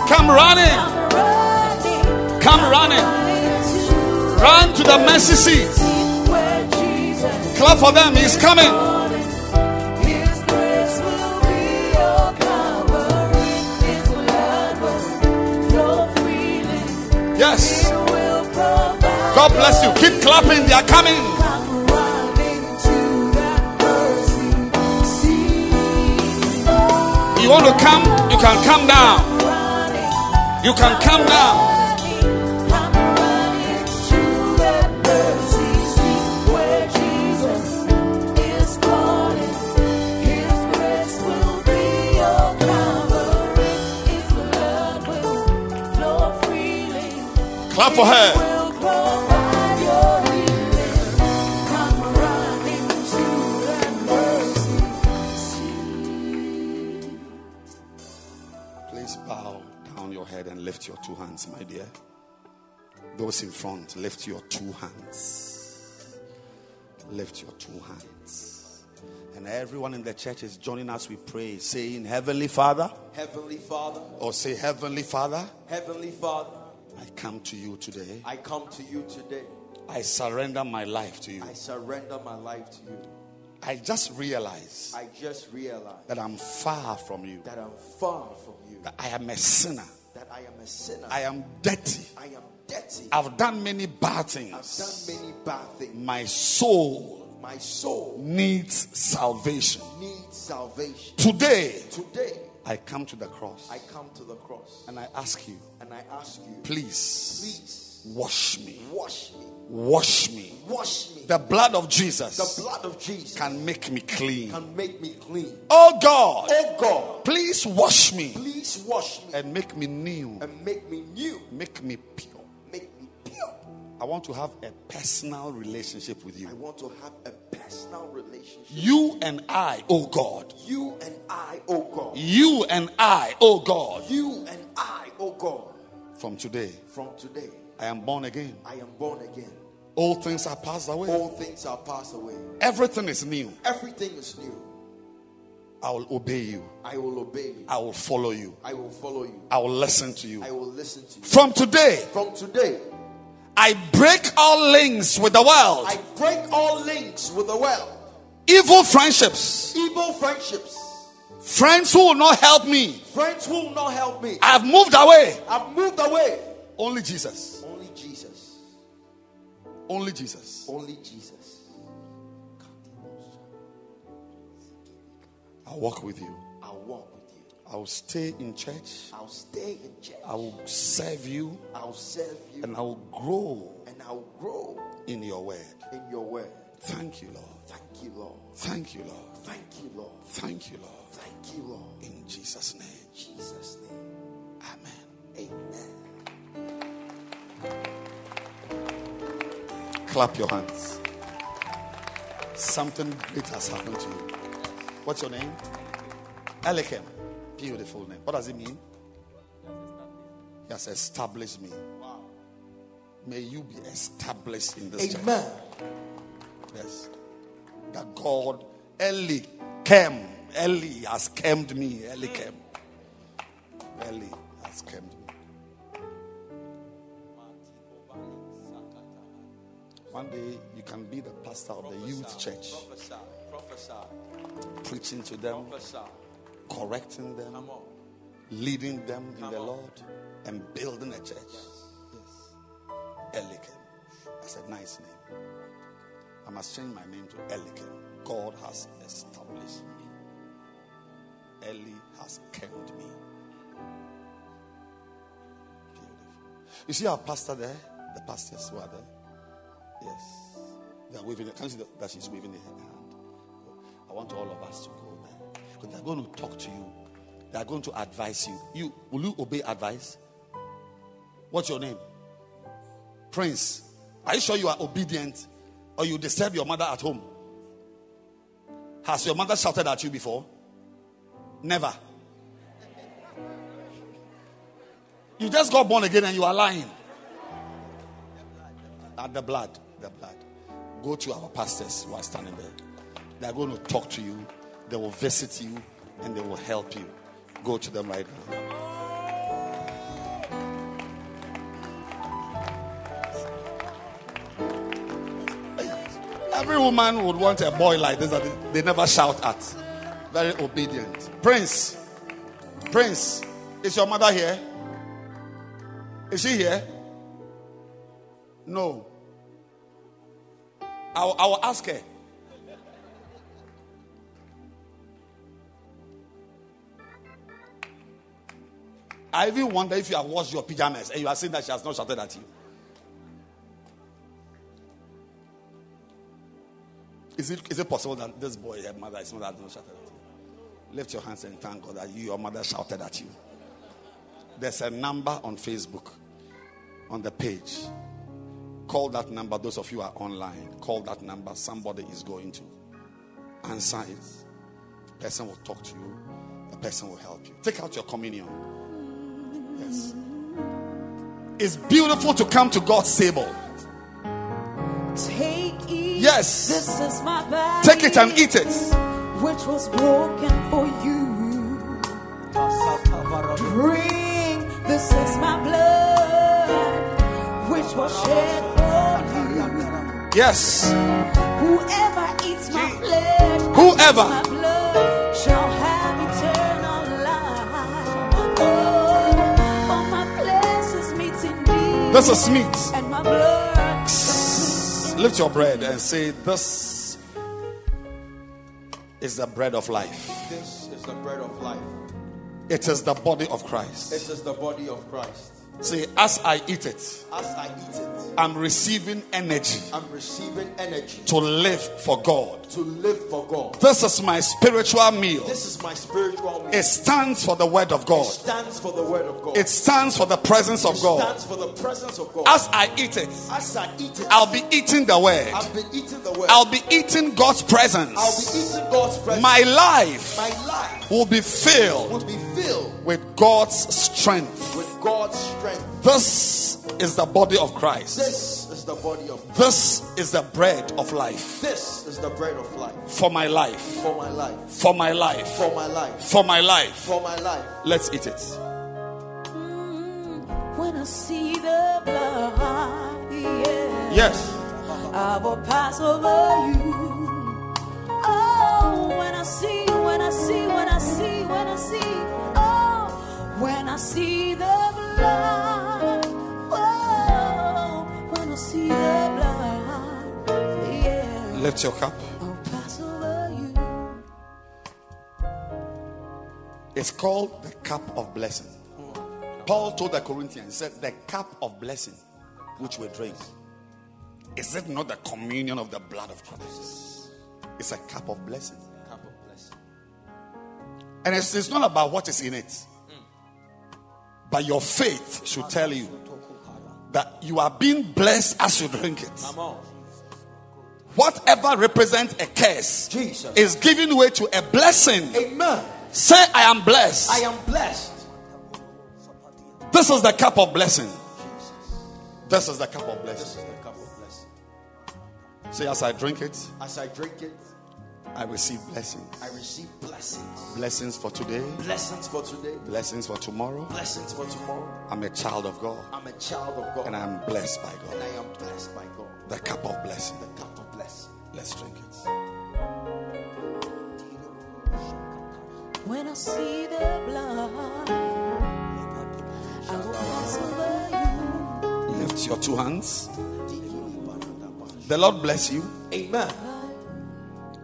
Come running. Come running. Run to the mercy seat. Clap for them. He's coming. Yes. God bless you. Keep clapping. They are coming. You want to come? You can come down. You can come now. Clap for her. Lift your two hands, my dear. Those in front, lift your two hands. Lift your two hands. And everyone in the church is joining us. We pray, saying, Heavenly Father, Heavenly Father, or say, Heavenly Father, Heavenly Father, I come to you today. I come to you today. I surrender my life to you. I surrender my life to you. I just realize I just realized that I'm far from you, that I'm far from you, that I am a sinner, that I am a sinner, I am dirty, I am dirty, I've done many bad things. I've done many bad things. My soul My soul needs salvation. needs salvation. Today, Today, I come to the cross I come to the cross and I ask you, and I ask you, please please wash me, wash me, wash me. wash me. The blood of Jesus. The blood of Jesus can make me clean. can make me clean. Oh God, Oh God, please wash me please wash me and make me new, and make me new, make me pure. make me pure. I want to have a personal relationship with you. I want to have a personal relationship. You and I, oh God. You and I, oh God. You and I, oh God. You and I, oh God. From today, From today, I am born again. I am born again. All things are passed away. All things are passed away. Everything is new. Everything is new. I will obey you. I will obey you. I will follow you. I will follow you. I will listen to you. I will listen to you. From today, From today, I break all links with the world, I break all links with the world, evil friendships, evil friendships, friends who will not help me. friends who will not help me. I have moved away. I've moved away. Only Jesus. Only Jesus. Only Jesus. Only Jesus. I'll walk with you. I'll walk with you. I will stay in church. I'll stay in church. I will serve you I'll serve you. and I will grow and I'll grow in your word. in your word. Thank you, Lord. Thank you, Lord. Thank you, Lord. Thank you, Lord. Thank you, Lord. Thank you, Lord. In Jesus' name. Jesus' name. Amen. Amen. Clap your hands. Something great has happened to you. What's your name? Elikem. Beautiful name. What does it mean? He has established me. May you be established in this Amen. church. Yes. That God, Eli came. Eli has camed me. Eli came. Eli has camed One day you can be the pastor of the youth church, preaching to them, Prophesy. correcting them, Come on. leading them in the. Lord, and building a church. Yes. Elikem. That's a nice name. I must change my name to Elikem. God has established me. Eli has kept me. Beautiful. You see our pastor there? The pastors who are there? Yes. They are waving. Can you see that she's waving her hand? I want all of us to go there. Because they're going to talk to you. They are going to advise you. You will you obey advice? What's your name? Prince. Are you sure you are obedient or you disturb your mother at home? Has your mother shouted at you before? Never. You just got born again and you are lying. At the blood, the blood. Go to our pastors who are standing there. They are going to talk to you. They will visit you and they will help you. Go to them right now. Every woman would want a boy like this that they- they never shout at. Very obedient. Prince, Prince, is your mother here? Is she here? No. I will, I will ask her. I even wonder if you have washed your pajamas and you are saying that she has not shouted at you. Is it, is it possible that this boy, her mother, is not has not shouted at you? Lift your hands and thank God that you, your mother shouted at you. There's a number on Facebook, on the page. Call that number. Those of you who are online, call that number. Somebody is going to answer it. Person will talk to you. The person will help you. Take out your communion. Yes. It's beautiful to come to God's table. Take it. Yes. This is my body. Take it and eat it. Which was broken for you. Drink. This is my blood. Which was shed. Yes. Whoever eats my flesh, Whoever. drinks my blood, shall have eternal life. Oh, for my flesh is meat indeed, This is meat. and my blood sweet. Lift your bread and say, This is the bread of life. This is the bread of life. It is the body of Christ. It is the body of Christ. Say, as I eat it, As I eat it, I'm receiving energy I'm receiving energy to live for God. to live for God. This is my spiritual meal. This is my spiritual meal. It stands for the word of God. It stands for the word of God. It stands for the presence of It God. stands for the presence of God. As I eat it, As I eat it, I'll be eating the word. I've been eating the word. I'll be eating God's presence. I'll be eating God's presence. My life My life will be filled will be filled with God's strength. with God's strength. This is the body of Christ. This is the body of This is the bread of life This is the bread of life for my life. for my life. For my life. For my life. For my life. For my life. Let's eat it. Mm, when I see the blood, yeah, Yes. Uh-huh. I will pass over you. Oh, when I see, when I see, when I see, when I see, oh, when I see the blood, oh, when I see the blood, yeah, Lift your cup. I'll pass over you. It's called the cup of blessing. Paul told the Corinthians, he said, The cup of blessing which we drink. Is it not the communion of the blood of Christ? It's a cup of blessing. Cup of blessing. And it's, it's not about what is in it. But your faith should tell you that you are being blessed as you drink it. Whatever represents a curse Jesus. is giving way to a blessing. Amen. Say, I am blessed. I am blessed. This is the cup of blessing. This is the cup of blessing. is the cup of blessing. Say, as I drink it, As I drink it, I receive blessings. I receive blessings. Blessings for today, Blessings for today, blessings for tomorrow. blessings for tomorrow. I'm a child of God I'm a child of God and I'm blessed by God. and God. I am blessed by God. The cup of blessing. The cup of blessing. Let's drink it. When I see the blood, I will pass over you. Lift your two hands. The Lord bless you. Amen.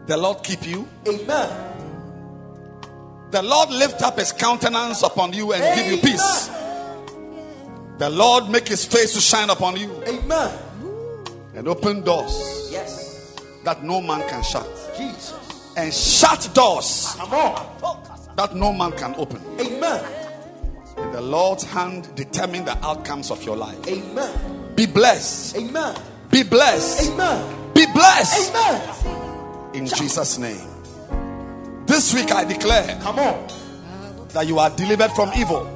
The Lord keep you. Amen. The Lord lift up his countenance upon you and give you peace. The Lord make his face to shine upon you Amen. and open doors Yes. that no man can shut. Jesus. And shut doors that no man can open. Amen. And the Lord's hand determine the outcomes of your life. Amen. Be blessed. Amen. Be blessed. Amen. Be blessed Amen. In Jesus' name. This week I declare Come on. that you are delivered from evil.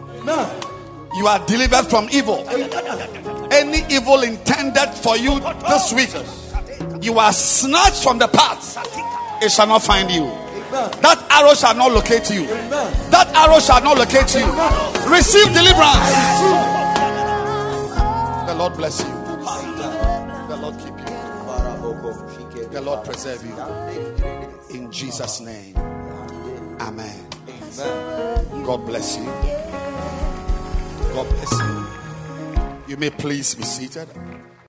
You are delivered from evil. Any evil intended for you this week, you are snatched from the path. It shall not find you. That arrow shall not locate you. That arrow shall not locate you. Receive deliverance. The Lord bless you. The Lord preserve you. In Jesus' name. Amen. God bless you. God bless you. You may please be seated.